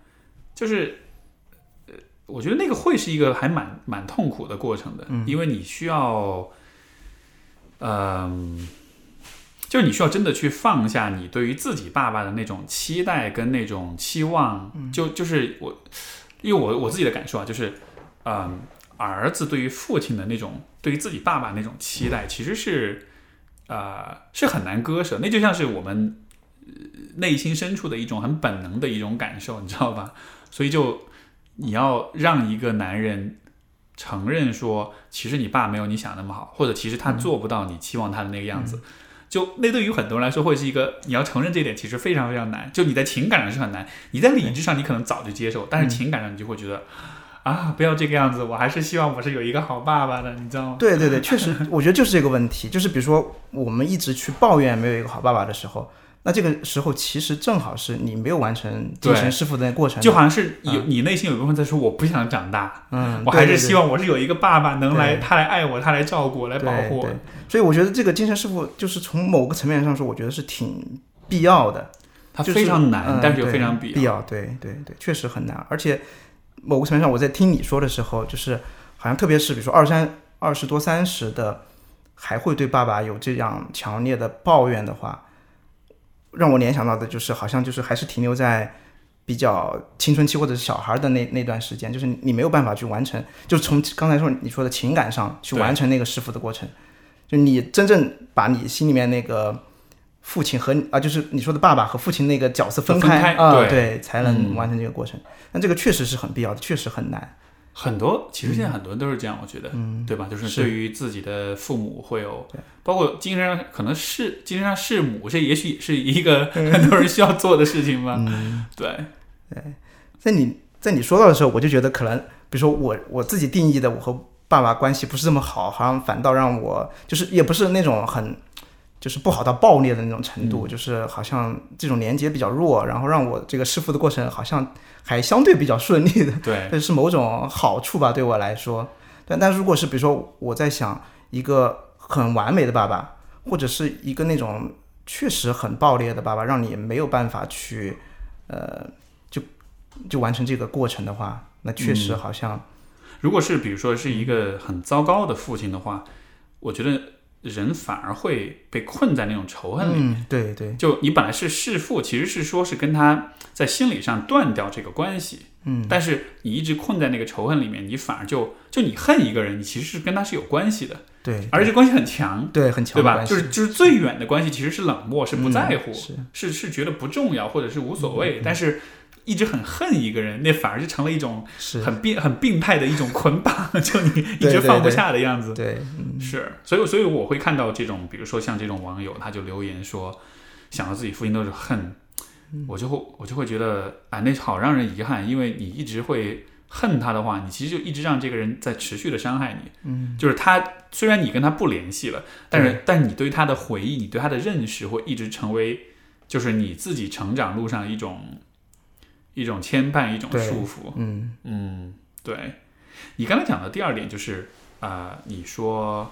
就是呃。我觉得那个会是一个还蛮蛮痛苦的过程的，因为你需要，嗯、就是你需要真的去放下你对于自己爸爸的那种期待跟那种期望，就就是我，因为我我自己的感受啊，就是，嗯，儿子对于父亲的那种对于自己爸爸那种期待，其实是，呃，是很难割舍，那就像是我们呃内心深处的一种很本能的一种感受，你知道吧？所以就你要让一个男人承认说，其实你爸没有你想那么好，或者其实他做不到你期望他的那个样子。就那对于很多人来说，会是一个你要承认这一点，其实非常非常难。就你在情感上是很难，你在理智上你可能早就接受，但是情感上你就会觉得啊，不要这个样子，我还是希望我是有一个好爸爸的，你知道吗？对对对，确实，我觉得就是这个问题，就是比如说我们一直去抱怨没有一个好爸爸的时候，那这个时候其实正好是你没有完成精神师傅的那过程，就好像是有、你内心有一部分在说，我不想长大，嗯，我还是希望我是有一个爸爸能来，他来爱我，他来照顾我，来保护我。所以我觉得这个精神师傅就是从某个层面上说，我觉得是挺必要的。它非常难，嗯但是又非常必必要。对对对，确实很难。而且某个层面上，我在听你说的时候，就是好像特别是比如说二三二十多三十的，还会对爸爸有这样强烈的抱怨的话，让我联想到的就是好像就是还是停留在。比较青春期或者是小孩的那那段时间，就是你没有办法去完成，就是从刚才说你说的情感上去完成那个弑父的过程，就你真正把你心里面那个父亲和啊，就是你说的爸爸和父亲那个角色分分开啊，对对，才能嗯完成这个过程。但这个确实是很必要的，确实很难。很多其实现在很多人都是这样，我觉得，嗯，对吧？就是是对于自己的父母会有，包括精神上可能是精神上弑母，这也许也是一个很多人需要做的事情吧。嗯，对，在你在你说到的时候，我就觉得可能，比如说我我自己定义的我和爸爸关系不是这么好，好像反倒让我就是也不是那种很就是不好到爆裂的那种程度，就是好像这种连接比较弱，然后让我这个弑父的过程好像还相对比较顺利的。对，这是某种好处吧，对我来说。但但如果是比如说我在想一个很完美的爸爸，或者是一个那种确实很爆裂的爸爸，让你没有办法去呃就就完成这个过程的话，那确实好像、如果是比如说是一个很糟糕的父亲的话，我觉得人反而会被困在那种仇恨里面。嗯，对对，就你本来是弑父，其实是说是跟他在心理上断掉这个关系，嗯，但是你一直困在那个仇恨里面，你反而就就你恨一个人，你其实是跟他是有关系的，对，而且关系很强，对很强对吧？就是就是最远的关系其实是冷漠，是不在乎，嗯是是是觉得不重要或者是无所谓，但是。一直很恨一个人，那反而就成了一种，很病很病态的一种捆绑，就你一直放不下的样子。对，嗯。是，所以所以我会看到这种，比如说像这种网友，他就留言说，想到自己父亲都是恨，我就会我就会觉得，啊，那好让人遗憾，因为你一直会恨他的话，你其实就一直让这个人在持续的伤害你。嗯，就是他虽然你跟他不联系了，但是但是你对他的回忆，你对他的认识会一直成为，就是你自己成长路上一种一种牵绊，一种束缚。嗯嗯，对。你刚才讲的第二点就是，呃，你说，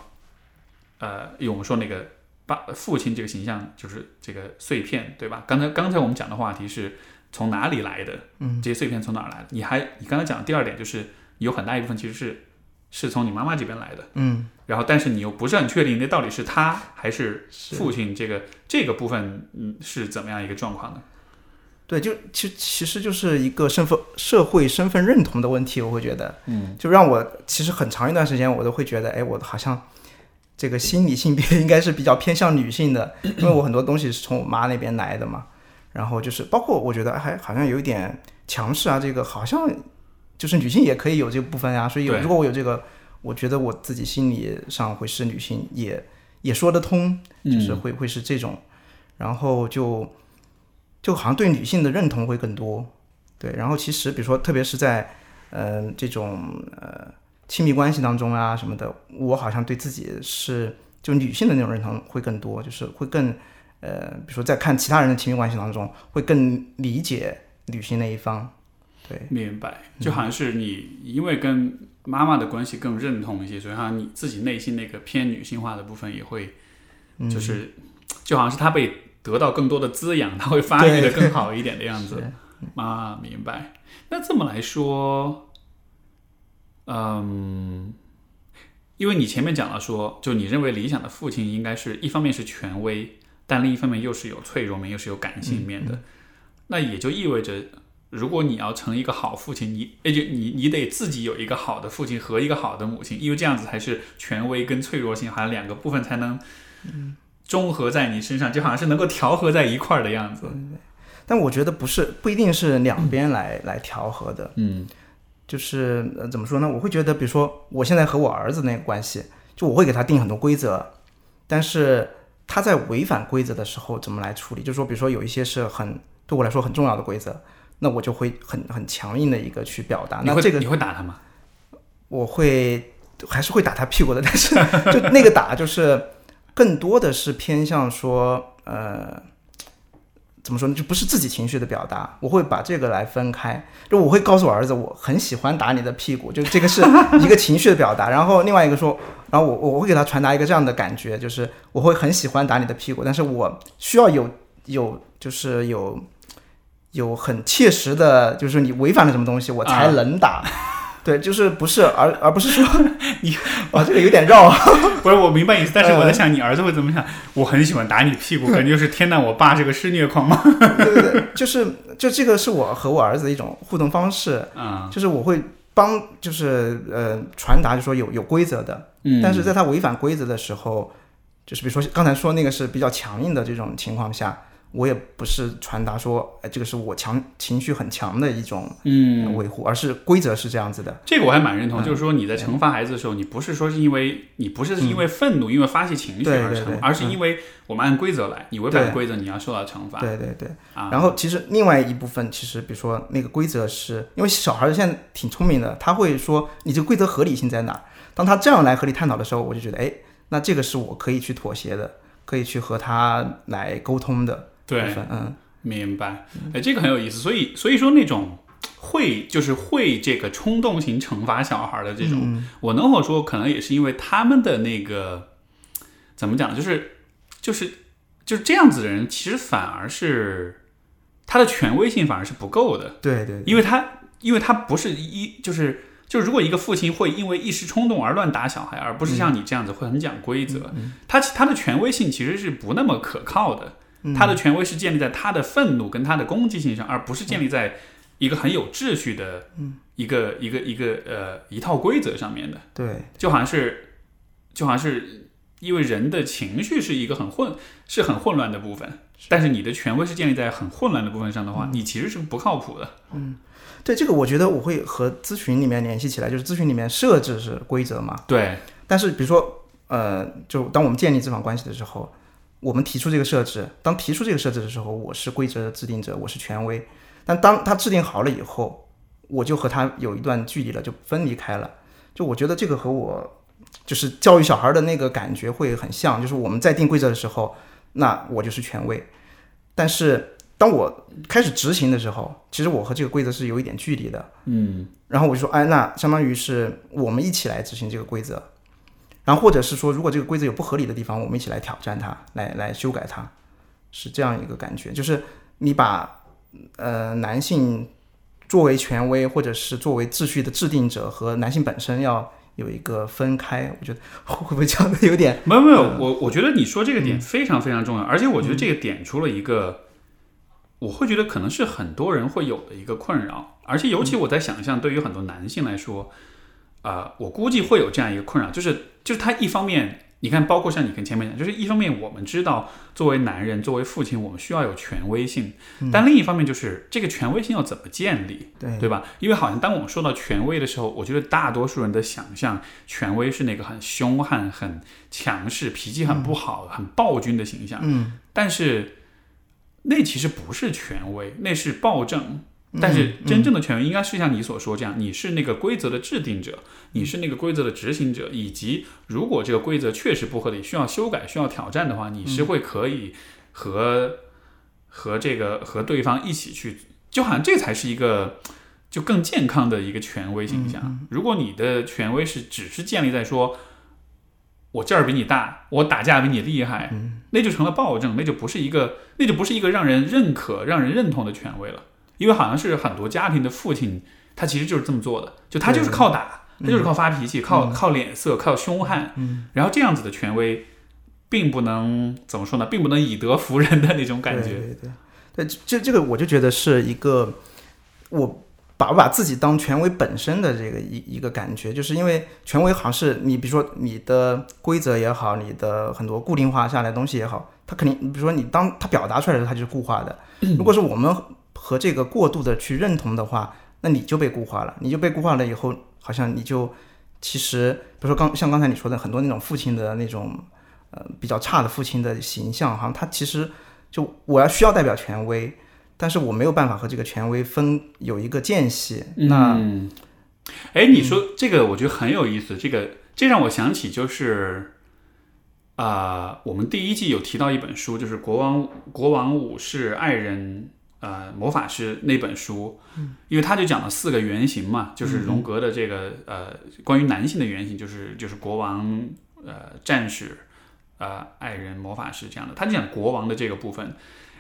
呃，因为我们说那个爸父亲这个形象就是这个碎片，对吧？刚才刚才我们讲的话题是从哪里来的？嗯，这些碎片从哪儿来的？你还你刚才讲的第二点就是有很大一部分其实是是从你妈妈这边来的，嗯，然后但是你又不是很确定那到底是他还是是父亲这个这个部分，嗯，是怎么样一个状况呢？对，就其其实就是一个身份社会身份认同的问题，我会觉得，嗯，就让我其实很长一段时间我都会觉得，哎，我好像这个心理性别应该是比较偏向女性的，因为我很多东西是从我妈那边来的嘛。然后就是包括我觉得还好像有一点强势啊，这个好像就是女性也可以有这个部分啊。所以对如果我有这个，我觉得我自己心理上会是女性，也也说得通，就是嗯会会是这种，然后就就好像对女性的认同会更多。对，然后其实比如说，特别是在嗯、呃这种呃亲密关系当中啊什么的，我好像对自己是就女性的那种认同会更多，就是会更呃，比如说在看其他人的亲密关系当中，会更理解女性那一方。对，明白，就好像是你因为跟妈妈的关系更认同一些，所以好像你自己内心那个偏女性化的部分也会，嗯就是就好像是他被得到更多的滋养，他会发育的更好一点的样子。啊，明白。那这么来说，嗯，因为你前面讲了说，就你认为理想的父亲应该是一方面是权威，但另一方面又是有脆弱面，又是有感性面的。那也就意味着，如果你要成一个好父亲，你也就你你得自己有一个好的父亲和一个好的母亲，因为这样子才是权威跟脆弱性好像两个部分才能综合在你身上，就好像是能够调和在一块儿的样子。但我觉得不是不一定是两边来来调和的，嗯就是呃怎么说呢？我会觉得，比如说我现在和我儿子那个关系，就我会给他定很多规则，但是他在违反规则的时候怎么来处理？就是说，比如说有一些是很对我来说很重要的规则，那我就会很很强硬的一个去表达。那这个你会打他吗？我会还是会打他屁股的，但是 就那个打就是更多的是偏向说呃。怎么说呢？就不是自己情绪的表达，我会把这个来分开。就我会告诉我儿子，我很喜欢打你的屁股，就这个是一个情绪的表达。然后另外一个说，然后我我会给他传达一个这样的感觉，就是我会很喜欢打你的屁股，但是我需要有有就是有有很切实的，就是你违反了什么东西，我才啊能打。对，就是不是而而不是说你啊，这个有点绕。不是我明白意思，但是我在呃想你儿子会怎么想？我很喜欢打你屁股，感觉就是天呐，我爸这个施虐狂吗？对对对，就是就这个是我和我儿子的一种互动方式，啊，就是我会帮就是呃传达，就说有有规则的，嗯，但是在他违反规则的时候，就是比如说刚才说那个是比较强硬的这种情况下，我也不是传达说，哎，这个是我强情绪很强的一种嗯，维护，而是规则是这样子的。这个我还蛮认同，嗯就是说你在惩罚孩子的时候，你不是说是因为你不是因为愤怒、因为发泄情绪而惩对对对，而是因为我们按规则来，你违反规则，你要受到惩罚。对对对。啊，然后其实另外一部分，其实比如说那个规则是，因为小孩儿现在挺聪明的，他会说你这个规则合理性在哪儿？当他这样来和你探讨的时候，我就觉得，哎，那这个是我可以去妥协的，可以去和他来沟通的部对，嗯，明白。哎，这个很有意思。所以，所以说那种会就是会这个冲动型惩罚小孩的这种，嗯我能否说可能也是因为他们的那个怎么讲呢？就是就是就是这样子的人，其实反而是他的权威性反而是不够的。对对对因为他因为他不是一就是就是如果一个父亲会因为一时冲动而乱打小孩，而不是像你这样子会很讲规则，他他的权威性其实是不那么可靠的。他的权威是建立在他的愤怒跟他的攻击性上，而不是建立在一个很有秩序的一个一个一个呃一套规则上面的。对。就好像是就好像是因为人的情绪是一个很混是很混乱的部分，但是你的权威是建立在很混乱的部分上的话，你其实是不靠谱的。嗯。对这个，我觉得我会和咨询里面联系起来，就是咨询里面设置是规则嘛，对，但是比如说，呃，就当我们建立这场关系的时候，我们提出这个设置，当提出这个设置的时候，我是规则的制定者，我是权威。但当他制定好了以后，我就和他有一段距离了，就分离开了。就我觉得这个和我就是教育小孩的那个感觉会很像，就是我们在定规则的时候，那我就是权威。但是当我开始执行的时候，其实我和这个规则是有一点距离的。嗯，然后我就说，哎，那相当于是我们一起来执行这个规则，然后或者是说，如果这个规则有不合理的地方，我们一起来挑战它，来来修改它，是这样一个感觉。就是你把呃男性作为权威，或者是作为秩序的制定者和男性本身要有一个分开，我觉得会不会讲的有点没有没有，我我觉得你说这个点非常非常重要，而且我觉得这个点出了一个，我会觉得可能是很多人会有的一个困扰，而且尤其我在想象，对于很多男性来说，啊、我估计会有这样一个困扰，就是就是他一方面，你看，包括像你跟前面讲，就是一方面我们知道作为男人，作为父亲，我们需要有权威性，但另一方面就是这个权威性要怎么建立，对对吧？因为好像当我们说到权威的时候，我觉得大多数人的想象，权威是那个很凶悍、很强势、脾气很不好、很暴君的形象。嗯，但是那其实不是权威，那是暴政。但是真正的权威应该是像你所说这样，你是那个规则的制定者，你是那个规则的执行者，以及如果这个规则确实不合理，需要修改、需要挑战的话，你是会可以和、和这个和对方一起去，就好像这才是一个就更健康的一个权威形象。如果你的权威是只是建立在说我劲儿比你大，我打架比你厉害，那就成了暴政，那就不是一个那就不是一个让人认可、让人认同的权威了。因为好像是很多家庭的父亲，他其实就是这么做的，就他就是靠打，他就是靠发脾气，靠靠脸色，靠凶悍，然后这样子的权威，并不能怎么说呢，并不能以德服人的那种感觉。对对对，对这这个我就觉得是一个我把不把自己当权威本身的这个一一个感觉，就是因为权威好像是你比如说你的规则也好，你的很多固定化下来的东西也好，它肯定比如说你当它表达出来的时候，它就是固化的。如果是我们和这个过度的去认同的话，那你就被固化了，你就被固化了以后，好像你就其实比如说刚像刚才你说的很多那种父亲的那种呃比较差的父亲的形象，好像他其实就我要需要代表权威，但是我没有办法和这个权威分有一个间隙。那嗯，哎，你说这个我觉得很有意思，这个这让我想起就是。啊、我们第一季有提到一本书，就是国王国王武士爱人呃魔法师那本书，因为他就讲了四个原型嘛，就是荣格的这个呃关于男性的原型，就是就是国王呃战士呃爱人魔法师这样的，他就讲国王的这个部分，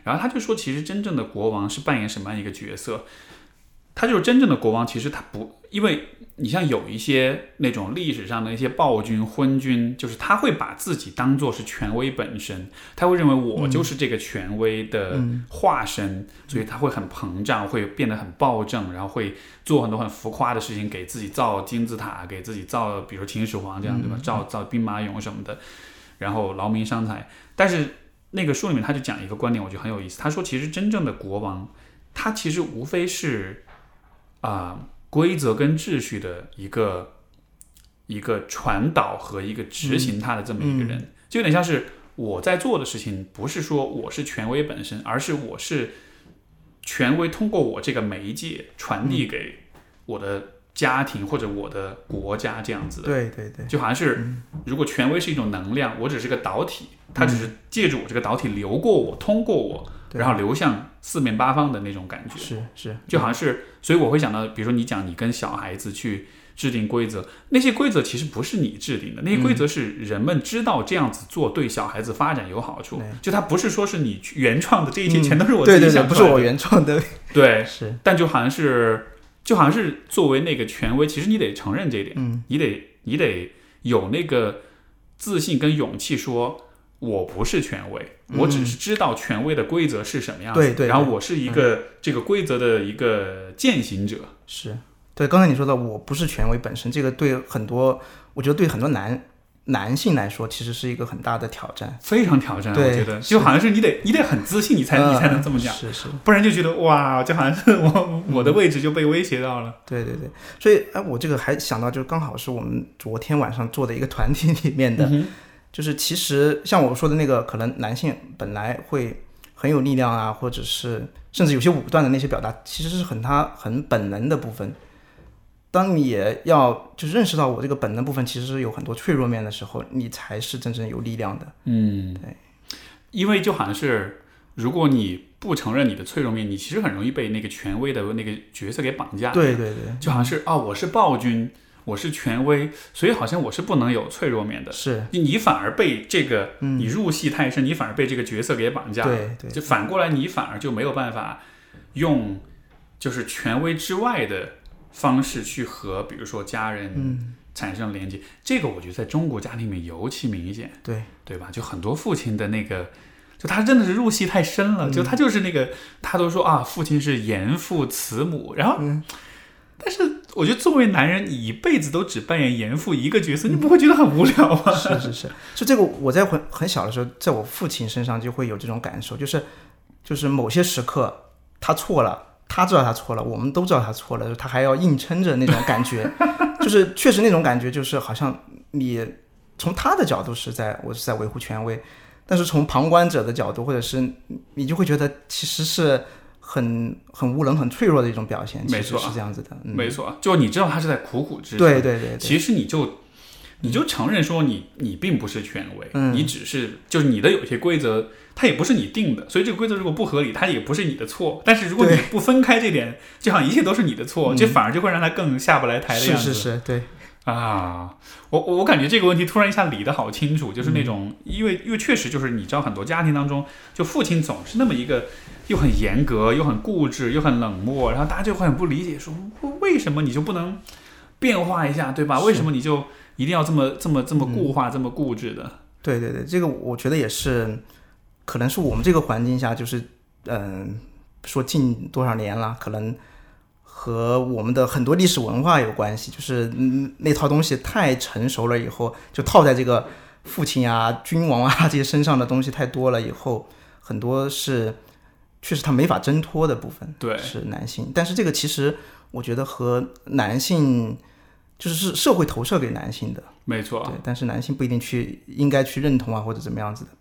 然后他就说，其实真正的国王是扮演什么样一个角色？他就是真正的国王，其实他不，因为你像有一些那种历史上的一些暴君、昏君，就是他会把自己当做是权威本身，他会认为我就是这个权威的化身，所以他会很膨胀，会变得很暴政，然后会做很多很浮夸的事情，给自己造金字塔，给自己造，比如秦始皇这样，对吧？造造兵马俑什么的，然后劳民伤财。但是那个书里面他就讲一个观点，我觉得很有意思。他说，其实真正的国王，他其实无非是啊、规则跟秩序的一个一个传导和一个执行它的这么一个人，就有点像是我在做的事情，不是说我是权威本身，而是我是权威通过我这个媒介传递给我的家庭或者我的国家这样子的。对对对，就好像是，如果权威是一种能量，我只是个导体，它只是借助我这个导体流过我，通过我，对然后流向四面八方的那种感觉。是是，就好像是，所以我会想到，比如说你讲你跟小孩子去制定规则，那些规则其实不是你制定的，那些规则是人们知道这样子做对小孩子发展有好处对，就它不是说是你原创的，这一切全都是我对对对，自己想不是我原创的，对，是。但就好像是，就好像是作为那个权威，其实你得承认这一点，嗯，你得你得有那个自信跟勇气说。我不是权威，我只是知道权威的规则是什么样子。嗯对对然后我是一个这个规则的一个践行者。是对。刚才你说的，我不是权威本身，这个对很多，我觉得对很多男男性来说，其实是一个很大的挑战。非常挑战，我觉得就好像是你得你得很自信，你才、你才能这么讲，是是，不然就觉得哇，就好像是我我的位置就被威胁到了。对对对。所以，哎，我这个还想到，就刚好是我们昨天晚上做的一个团体里面的，嗯就是其实像我说的那个，可能男性本来会很有力量啊，或者是甚至有些武断的那些表达，其实是很他很本能的部分。当你也要就认识到我这个本能部分其实是有很多脆弱面的时候，你才是真正有力量的。嗯，对，因为就好像是如果你不承认你的脆弱面，你其实很容易被那个权威的那个角色给绑架。对对对，就好像是啊、我是暴君，我是权威，所以好像我是不能有脆弱面的。是，你你反而被这个，你入戏太深，你反而被这个角色给绑架了。对对就反过来，你反而就没有办法用就是权威之外的方式去和比如说家人嗯，产生连接。这个我觉得在中国家庭里面尤其明显，对对吧？就很多父亲的那个。就他真的是入戏太深嗯了，就他就是那个，他都说啊，父亲是严父慈母，然后，嗯但是我觉得作为男人，你一辈子都只扮演严父一个角色，你不会觉得很无聊吗？是是是，就这个我在很很小的时候，在我父亲身上就会有这种感受，就是就是某些时刻他错了，他知道他错了，我们都知道他错了，他还要硬撑着那种感觉，就是确实那种感觉，就是好像你从他的角度是在我是在维护权威，但是从旁观者的角度，或者是你就会觉得其实是很很无能、很脆弱的一种表现，没错是这样子的，嗯、没错，就你知道他是在苦苦支撑，对对对对，其实你就你就承认说你你并不是权威，嗯。你只是就是你的有些规则，它也不是你定的，所以这个规则如果不合理，它也不是你的错。但是如果你不分开这点，就好像一切都是你的错，嗯。这反而就会让他更下不来台的是样子。是是，对，啊，我我我感觉这个问题突然一下理得好清楚，就是那种，嗯因为因为确实就是你知道很多家庭当中，就父亲总是那么一个又很严格又很固执又很冷漠，然后大家就会很不理解说，为什么你就不能变化一下，对吧？为什么你就一定要这么这么这么固化、这么固执的？对对对，这个我觉得也是，可能是我们这个环境下，就是嗯、说近多少年了，可能和我们的很多历史文化有关系，就是嗯那套东西太成熟了以后，就套在这个父亲啊、君王啊这些身上的东西太多了以后，很多是确实他没法挣脱的部分。对是男性，但是这个其实我觉得和男性就是是社会投射给男性的。没错对，，但是男性不一定去应该去认同啊，或者怎么样子的。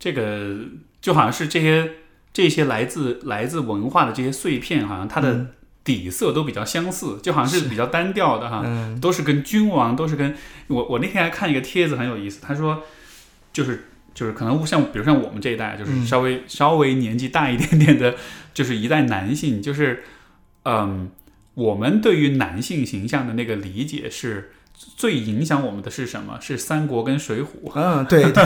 这个就好像是这些这些来自来自文化的这些碎片，好像它的底色都比较相似，就好像是比较单调的哈，嗯都是跟君王，都是跟我我那天还看一个帖子很有意思，他说就是就是可能像比如像我们这一代，就是嗯稍微、稍微年纪大一点点的，就是一代男性，就是嗯，我们对于男性形象的那个理解是。最影响我们的是什么？是三国跟水浒。嗯，对对，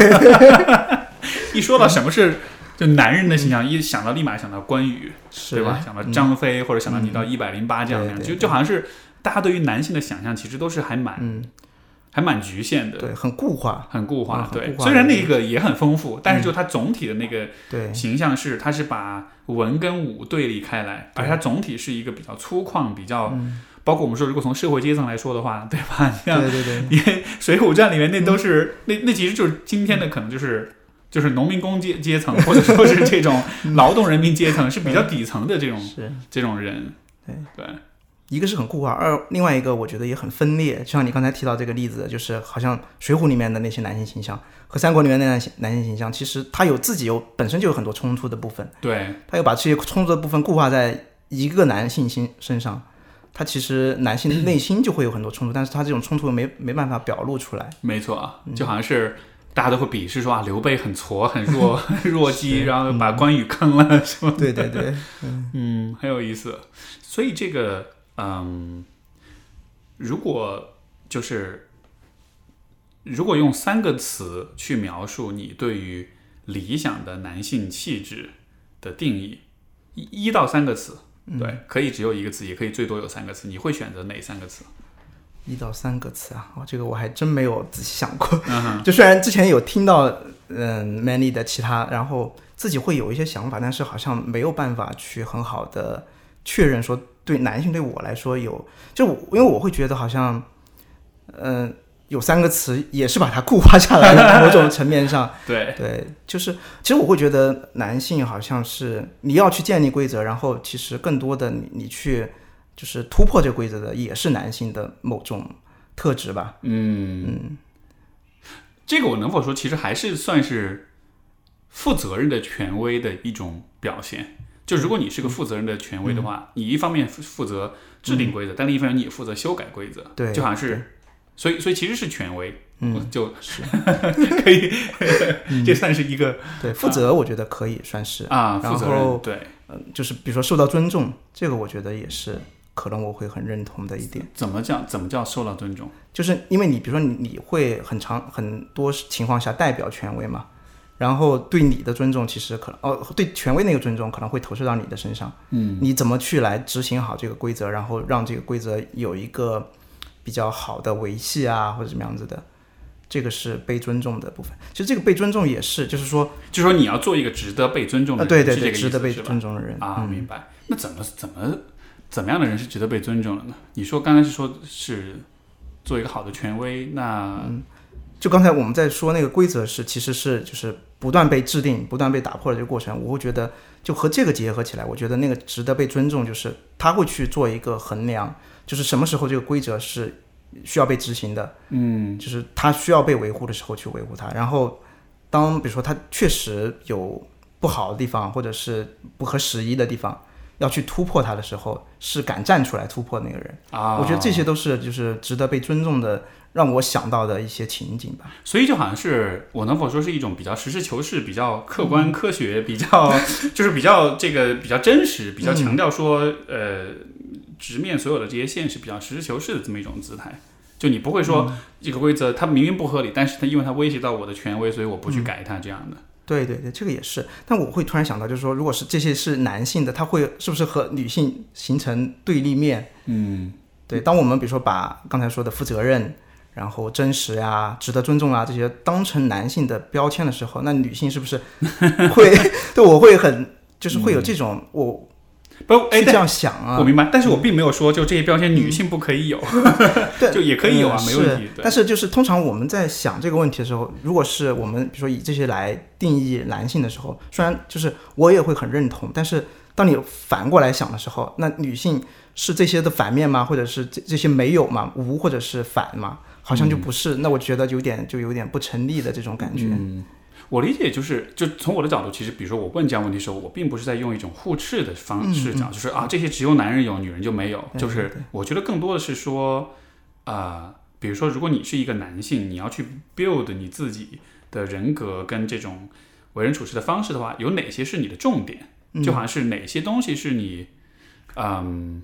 一说到什么是就男人的形象，一想到立马想到关羽，对吧？想到嗯。张飞，或者想到你到一百零八将那样，就就好像是大家对于男性的想象，其实都是还蛮、嗯，还蛮局限的，对，很固化，很固化。对，固。化虽然那个也很丰富，但是就它总体的那个，形象是，它是把文跟武对立开来，而它总体是一个比较粗犷、比较，嗯。包括我们说，如果从社会阶层来说的话，对吧？像对对对，因为《水浒传》里面那都是、那那其实就是今天的可能就是就是农民工阶阶层，或者说是这种 劳动人民阶层，是比较底层的这种是这种人。对对，一个是很固化，二另外一个我觉得也很分裂。就像你刚才提到这个例子，就是好像《水浒》里面的那些男性形象和《三国》里面的那些男性形象，其实他有自己有本身就有很多冲突的部分，对他又把这些冲突的部分固化在一个男性心身上。他其实男性内心就会有很多冲突，但是他这种冲突没没办法表露出来。没错啊，就好像是。大家都会鄙视说啊，刘备很矬，很弱，很 弱鸡，然后把关羽坑了，什么的对对对，嗯，很有意思。所以这个，嗯，如果就是如果用三个词去描述你对于理想的男性气质的定义，一一到三个词，对，可以只有一个词，也可以最多有三个词，你会选择哪三个词？一到三个词啊，哦，这个我还真没有仔细想过。就虽然之前有听到嗯 Manly 的其他，然后自己会有一些想法，但是好像没有办法去很好的确认说对男性对我来说有，就因为我会觉得好像，嗯、有三个词也是把它固化下来了，某种层面上。对，对，就是其实我会觉得男性好像是你要去建立规则，然后其实更多的你你去就是突破这个规则的，也是男性的某种特质吧。嗯，这个我能否说，其实还是算是负责任的权威的一种表现。就如果你是个负责任的权威的话，你一方面负负责制定规则，但另一方面你也负责修改规则。对就好像是，所以所以其实是权威，嗯，就是 可以，这算是一个对，负责我觉得可以算是，啊，然负责任后对。就是比如说受到尊重，这个我觉得也是可能我会很认同的一点。怎么叫怎么叫受到尊重？就是因为你比如说你你会很长很多情况下代表权威嘛，然后对你的尊重其实可能哦对权威那个尊重可能会投射到你的身上，嗯，你怎么去来执行好这个规则，然后让这个规则有一个比较好的维系啊或者什么样子的，这个是被尊重的部分。其实这个被尊重也是就是说就是说你要做一个值得被尊重的啊人，对对对值得被尊重的人啊，嗯明白。那怎么怎么怎么样的人是值得被尊重的呢？你说刚才是说是做一个好的权威，那就刚才我们在说那个规则是，其实是就是不断被制定、不断被打破的这个过程，我会觉得就和这个结合起来，我觉得那个值得被尊重，就是他会去做一个衡量，就是什么时候这个规则是需要被执行的，嗯就是他需要被维护的时候去维护它，然后当比如说他确实有不好的地方，或者是不合时宜的地方。要去突破它的时候，是敢站出来突破那个人。啊，我觉得这些都是就是值得被尊重的，让我想到的一些情景吧。所以就好像是我能否说是一种比较实事求是、比较客嗯观科学、比较就是比较这个比较真实、比较强调说呃直面所有的这些现实、比较实事求是的这么一种姿态。就你不会说嗯这个规则它明明不合理，但是它因为它威胁到我的权威，所以我不去改它这样的。对对对，这个也是。但我会突然想到，就是说，如果是这些是男性的，他会是不是和女性形成对立面？嗯，对，当我们比如说把刚才说的负责任、然后真实呀、值得尊重啊这些当成男性的标签的时候，那女性是不是会 对我会很就是会有这种、我不，哎，这样想啊？我明白，但是我并没有说就这些标签女性不可以有，对就也可以有啊，嗯没问题。但是就是通常我们在想这个问题的时候，如果是我们比如说以这些来定义男性的时候，虽然就是我也会很认同，但是当你反过来想的时候，那女性是这些的反面吗？或者是这这些没有吗？无或者是反吗？好像就不是。那我觉得有点就有点不成立的这种感觉。嗯，我理解就是，就从我的角度，其实比如说我问这样问题的时候，我并不是在用一种互斥的方式讲，就是啊这些只有男人有，女人就没有。就是我觉得更多的是说，啊、比如说如果你是一个男性，你要去 build 你自己的人格跟这种为人处事的方式的话，有哪些是你的重点？就好像是哪些东西是你，嗯。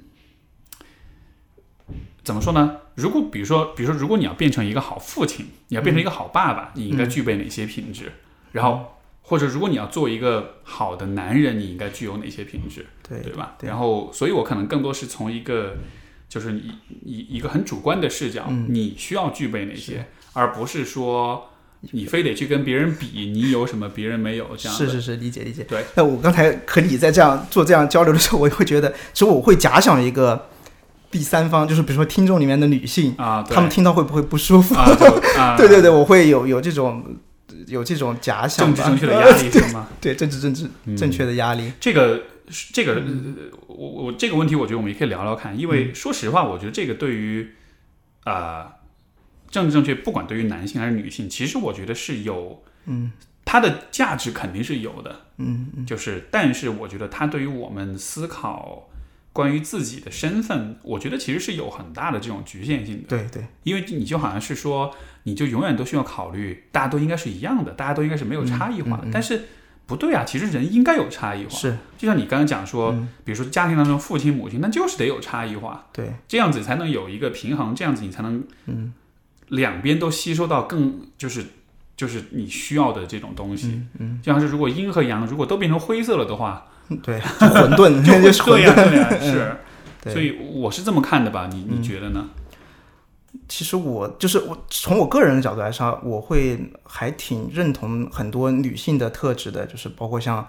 怎么说呢？如果比如说，比如说，如果你要变成一个好父亲，你要变成一个好爸爸，你应该具备哪些品质？然后，或者如果你要做一个好的男人，你应该具有哪些品质？对对吧？对然后，所以我可能更多是从一个，就是一一一个很主观的视角，嗯你需要具备哪些，而不是说你非得去跟别人比，你有什么别人没有这样。是是是，理解理解。对，那我刚才和你在这样做这样交流的时候，我也会觉得，其实我会假想一个第三方，就是比如说听众里面的女性，啊，对她们听到会不会不舒服？啊，对对对，我会有有这种有这种假想，政治正确的压力 是吗？对政治政治嗯。正确的压力。这个这个，呃我我这个问题，我觉得我们也可以聊聊看，因嗯。为说实话，我觉得这个对于啊、呃政治正确，不管对于男性还是女性，其实我觉得是有，嗯，它的价值肯定是有的，嗯嗯。就是，但是我觉得它对于我们思考关于自己的身份，我觉得其实是有很大的这种局限性的，对对，因为你就好像是说，你就永远都需要考虑，大家都应该是一样的，大家都应该是没有差异化的，嗯嗯嗯但是不对啊，其实人应该有差异化，是，就像你刚刚讲说，嗯。比如说家庭当中父亲母亲，那就是得有差异化，对，这样子才能有一个平衡，这样子你才能嗯。两边都吸收到更就是就是你需要的这种东西。嗯嗯，就像是如果阴和阳如果都变成灰色了的话，对，就混沌，就是混对呀、是。对所以我是这么看的吧？你你觉得呢？其实我就是我从我个人的角度来说，我会还挺认同很多女性的特质的，就是包括像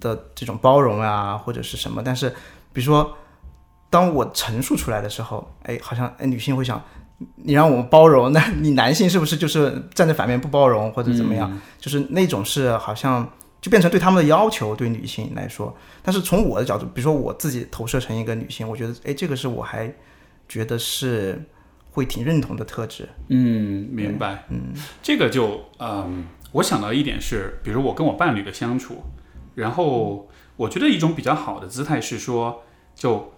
的这种包容啊，或者是什么。但是比如说，当我陈述出来的时候，哎，好像哎女性会想，你让我们包容，那你男性是不是就是站在反面不包容或者怎么样？嗯就是那种是好像就变成对他们的要求，对女性来说。但是从我的角度，比如说我自己投射成一个女性，我觉得哎，这个是我还觉得是会挺认同的特质。嗯，明白。嗯，这个就嗯，我想到一点是，比如我跟我伴侣的相处，然后我觉得一种比较好的姿态是说，就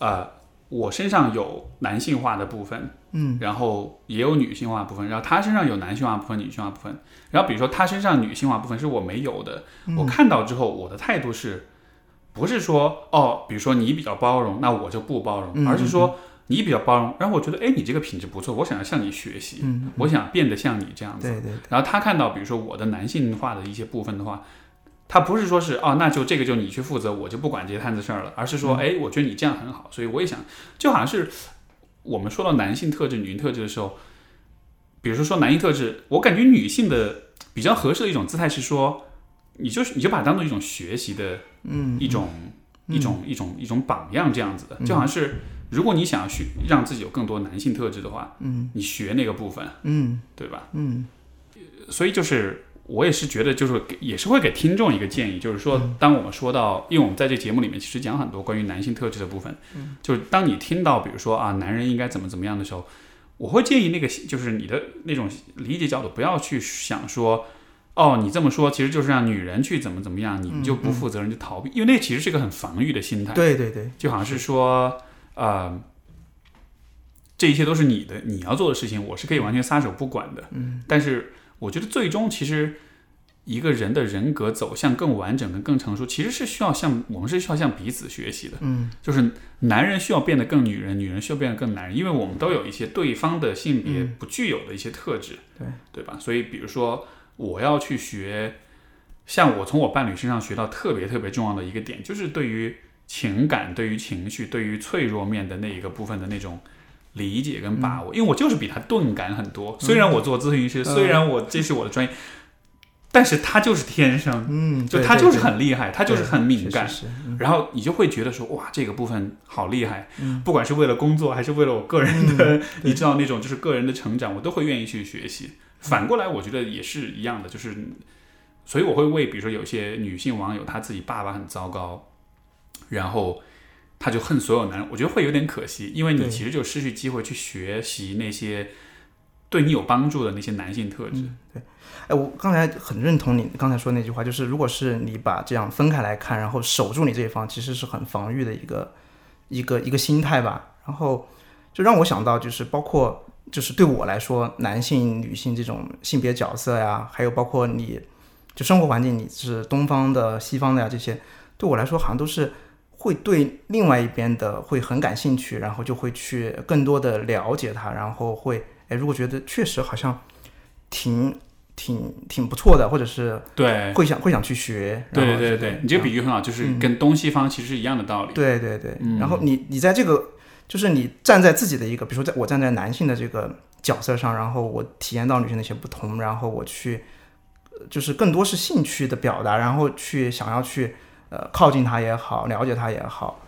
呃，我身上有男性化的部分，嗯，然后也有女性化部分，然后他身上有男性化部分、女性化部分，然后比如说他身上女性化部分是我没有的，我看到之后，我的态度是。不是说哦，比如说你比较包容，那我就不包容，而是说你比较包容，然后我觉得哎，你这个品质不错，我想要向你学习，我想变得像你这样子。对对。然后他看到，比如说我的男性化的一些部分的话，他不是说是哦，那就这个就你去负责，我就不管这些摊子事儿了，而是说，哎，我觉得你这样很好，所以我也想，就好像是我们说到男性特质、女性特质的时候，比如说说男性特质，我感觉女性的比较合适的一种姿态是说，你就是你就把它当做一种学习的，嗯，一种、一种一种一种榜样这样子的，就好像是如果你想要学让自己有更多男性特质的话，嗯，你学那个部分，嗯。对吧？嗯。所以就是我也是觉得，就是给也是会给听众一个建议，就是说，当我们说到，因为我们在这节目里面其实讲很多关于男性特质的部分，就是当你听到比如说啊，男人应该怎么怎么样的时候，我会建议那个就是你的那种理解角度，不要去想说。哦，你这么说其实就是让女人去怎么怎么样，你们就不负责任就逃避，因为那其实是一个很防御的心态。对对对，就好像是说，呃，这一切都是你的，你要做的事情，我是可以完全撒手不管的。嗯，但是我觉得最终其实一个人的人格走向更完整跟、更成熟，其实是需要向我们是需要向彼此学习的。嗯，就是男人需要变得更女人，女人需要变得更男人，因为我们都有一些对方的性别不具有的一些特质，对对吧？所以比如说我要去学，像我从我伴侣身上学到特别特别重要的一个点，就是对于情感、对于情绪、对于脆弱面的那一个部分的那种。理解跟把握，因为我就是比他钝感很多。虽然我做咨询师，虽然我这是我的专业，但是他就是天生，嗯，就他就是很厉害，他就是很敏感。然后你就会觉得说，哇，这个部分好厉害，不管是为了工作还是为了我个人的，你知道那种就是个人的成长，我都会愿意去学习。反过来，我觉得也是一样的，就是，所以我会为比如说有些女性网友，她自己爸爸很糟糕，然后她就恨所有男人，我觉得会有点可惜，因为你其实就失去机会去学习那些对你有帮助的那些男性特质。对哎，我刚才很认同你刚才说那句话，就是如果是你把这样分开来看，然后守住你这一方，其实是很防御的一个一个一个心态吧。然后就让我想到，就是包括就是对我来说，男性、女性这种性别角色呀，还有包括你就生活环境，你是东方的、西方的呀，这些对我来说好像都是会对另外一边的会很感兴趣，然后就会去更多的了解他，然后会哎，如果觉得确实好像挺挺挺不错的，或者是对，会想会想去学。对对对对，你这个比喻很好，就是跟东西方其实是一样的道理。对对对，嗯然后你你在这个就是你站在自己的一个，比如说在我站在男性的这个角色上，然后我体验到女性的一些不同，然后我去呃就是更多是兴趣的表达，然后去想要去呃靠近他也好，了解他也好，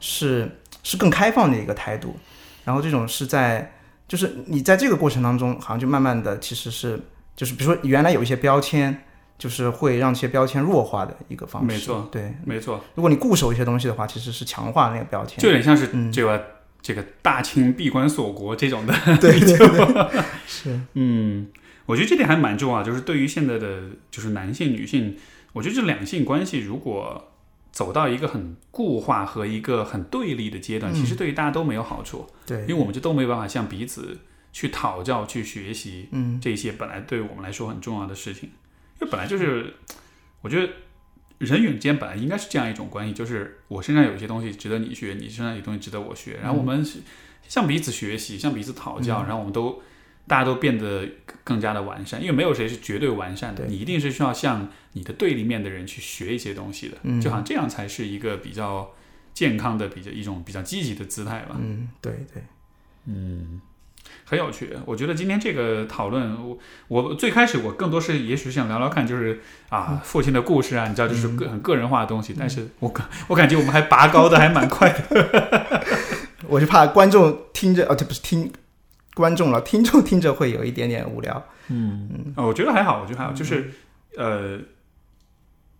是是更开放的一个态度。然后这种是在就是你在这个过程当中，好像就慢慢的其实是就是比如说原来有一些标签。就是会让这些标签弱化的一个方式，没错对，没错，如果你固守一些东西的话，其实是强化那个标签。就有点像是嗯这个、这个大清闭关锁国这种的。对对对，是嗯，我觉得这点还蛮重要，就是对于现在的就是男性女性，我觉得这两性关系如果走到一个很固化和一个很对立的阶段，嗯其实对于大家都没有好处，对，因为我们就都没有办法向彼此去讨教、去学习嗯这些本来对我们来说很重要的事情，因为本来就是我觉得。人与人之间本来应该是这样一种关系，就是我身上有一些东西值得你学，你身上有东西值得我学，然后我们是向彼此学习，向彼此讨教，然后我们都大家都变得更加的完善，因为没有谁是绝对完善的，你一定是需要向你的对立面的人去学一些东西的，嗯就好像这样才是一个比较健康的、比较一种比较积极的姿态吧。嗯，对对，嗯，很有趣。我觉得今天这个讨论，我我最开始我更多是也许是想聊聊看，就是啊父亲的故事啊，你知道，就是个很个人化的东西。但是我感我感觉我们还拔高的还蛮快的。我是怕观众听着，哦，这不是听观众了，听众听着会有一点点无聊。呃，我觉得还好，我觉得还好，就是呃，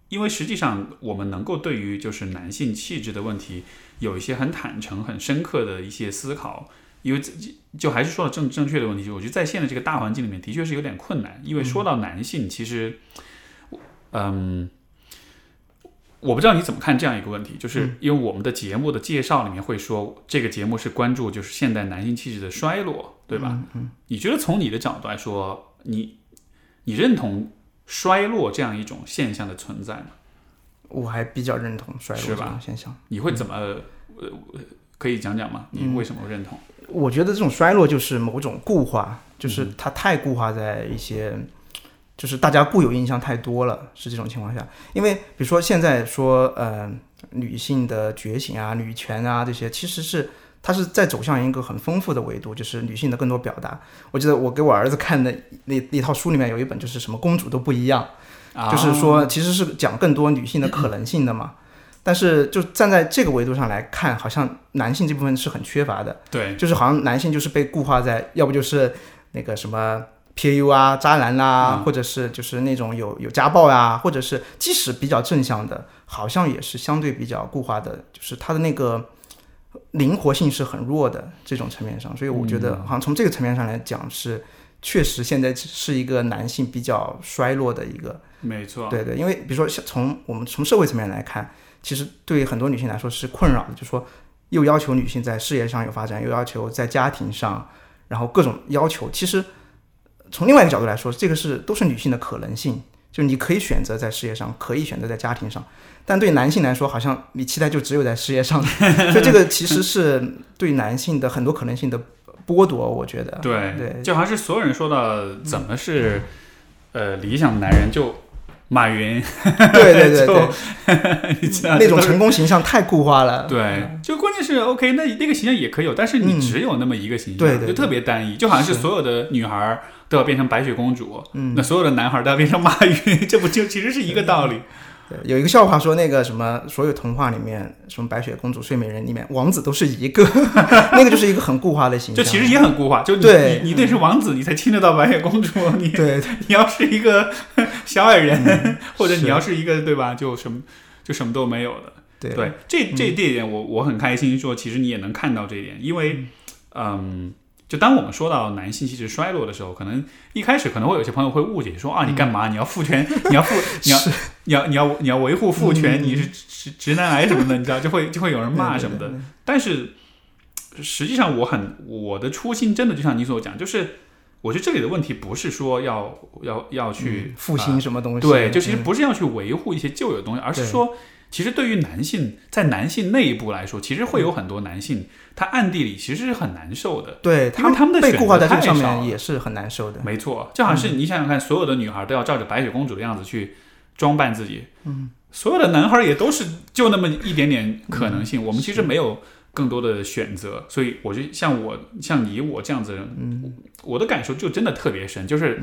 因为实际上我们能够对于就是男性气质的问题有一些很坦诚、很深刻的一些思考，因为自己就还是说到正正确的问题，就我觉得在现在这个大环境里面的确是有点困难，因为说到男性，其实，嗯。我不知道你怎么看这样一个问题，就是因为我们的节目的介绍里面会说，这个节目是关注就是现代男性气质的衰落，对吧？嗯你觉得从你的角度来说，你你认同衰落这样一种现象的存在吗？我还比较认同衰落这种现象。你会怎么、呃可以讲讲吗？你为什么认同？我觉得这种衰落就是某种固化，嗯就是它太固化在一些，就是大家固有印象太多了，是这种情况下。因为比如说现在说，呃，女性的觉醒啊、女权啊这些，其实是它是在走向一个很丰富的维度，就是女性的更多表达。我记得我给我儿子看的那那套书里面有一本，就是什么公主都不一样，啊就是说其实是讲更多女性的可能性的嘛。但是就站在这个维度上来看，好像男性这部分是很缺乏的。对，就是好像男性就是被固化在，要不就是那个什么 PU 啊、渣男啦、或者是就是那种有有家暴呀、或者是即使比较正向的，好像也是相对比较固化的，就是他的那个灵活性是很弱的这种层面上，所以我觉得好像从这个层面上来讲是。确实，现在是一个男性比较衰落的一个，没错，对对，因为比如说像从我们从社会层面来看，其实对于很多女性来说是困扰的，就说又要求女性在事业上有发展，又要求在家庭上，然后各种要求。其实从另外一个角度来说，这个是都是女性的可能性，就你可以选择在事业上，可以选择在家庭上。但对男性来说，好像你期待就只有在事业上，所以这个其实是对男性的很多可能性的剥夺。我觉得，对对就好像是所有人说到怎么是、呃理想男人，就马云，对对对 对，你知道那种成功形象太固化了。对，就关键是 OK，那那个形象也可以有，但是你嗯只有那么一个形象，对对对就特别单一，就好像是是所有的女孩儿都要变成白雪公主，嗯那所有的男孩都要变成马云，这不就其实是一个道理？有一个笑话说，那个什么，所有童话里面，什么白雪公主、睡美人里面，王子都是一个，那个就是一个很固化的形象。就其实也很固化，就你对你你得是王子，你才亲得到白雪公主，你对 你要是一个 小矮人，或者你要是一个对吧，就什么就什么都没有的。对对，这这这一点我我很开心，说其实你也能看到这一点，因为嗯。就当我们说到男性气质衰落的时候，可能一开始可能会有些朋友会误解说啊，你干嘛？你要父权？你要父？你要你要你要你要维护父权？你是直直男癌什么的？你知道就会就会有人骂什么的。但是实际上，我很我的初心真的就像你所讲，就是我觉得这里的问题不是说要要要去嗯复兴什么东西？对，就其实嗯不是要去维护一些旧有的东西，而是说，其实对于男性，在男性内部来说，其实会有很多男性，他暗地里其实是很难受的。对因为他们的被固化在这个上面也是很难受的。没错，就好像是你想想看，所有的女孩都要照着白雪公主的样子去装扮自己，嗯，所有的男孩也都是就那么一点点可能性，我们其实没有更多的选择，所以我就像我像你我这样子，嗯，我的感受就真的特别深，就是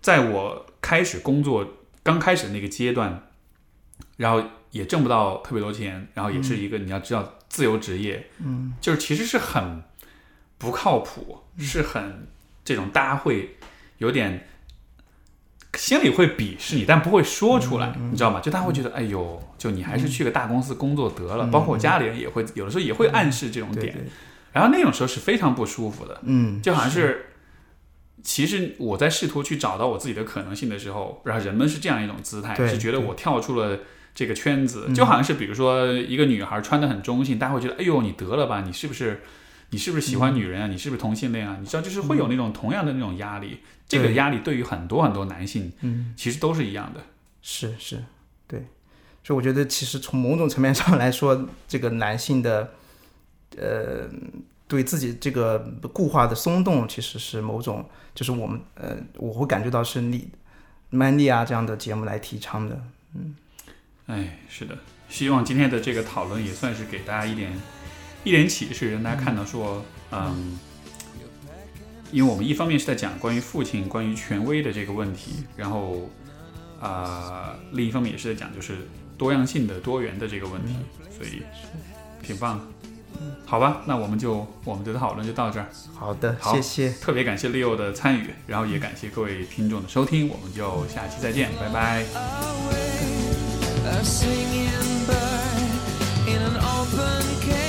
在我开始工作刚开始的那个阶段，然后也挣不到特别多钱，然后也是一个你要知道自由职业，嗯，就是其实是很不靠谱，是很这种大家会有点心里会鄙视你，但不会说出来，你知道吗？就大家会觉得，哎呦，就你还是去个大公司工作得了。包括我家里人也会有的时候也会暗示这种点，对对，然后那种时候是非常不舒服的，嗯，就好像是。其实我在试图去找到我自己的可能性的时候，然后人们是这样一种姿态，是觉得我跳出了这个圈子，嗯就好像是比如说一个女孩穿的很中性，大家会觉得，哎呦，你得了吧，你是不是你是不是喜欢女人啊？你是不是同性恋啊？你知道，就是会有那种同样的那种压力。这个压力对于很多很多男性，嗯，其实都是一样的。是是，对，所以我觉得其实从某种层面上来说，这个男性的呃对自己这个固化的松动，其实是某种就是我们呃我会感觉到是你 Mandy 啊这样的节目来提倡的。哎，是的，希望今天的这个讨论也算是给大家一点一点启示，让大家看到说，嗯，因为我们一方面是在讲关于父亲、关于权威的这个问题，然后啊、另一方面也是在讲就是多样性的、多元的这个问题，所以挺棒的。好吧，那我们就我们的讨论就到这儿。好的，好谢谢，特别感谢 Leo 的参与，然后也感谢各位听众的收听，我们就下期再见，拜拜。a singing bird in an open cage.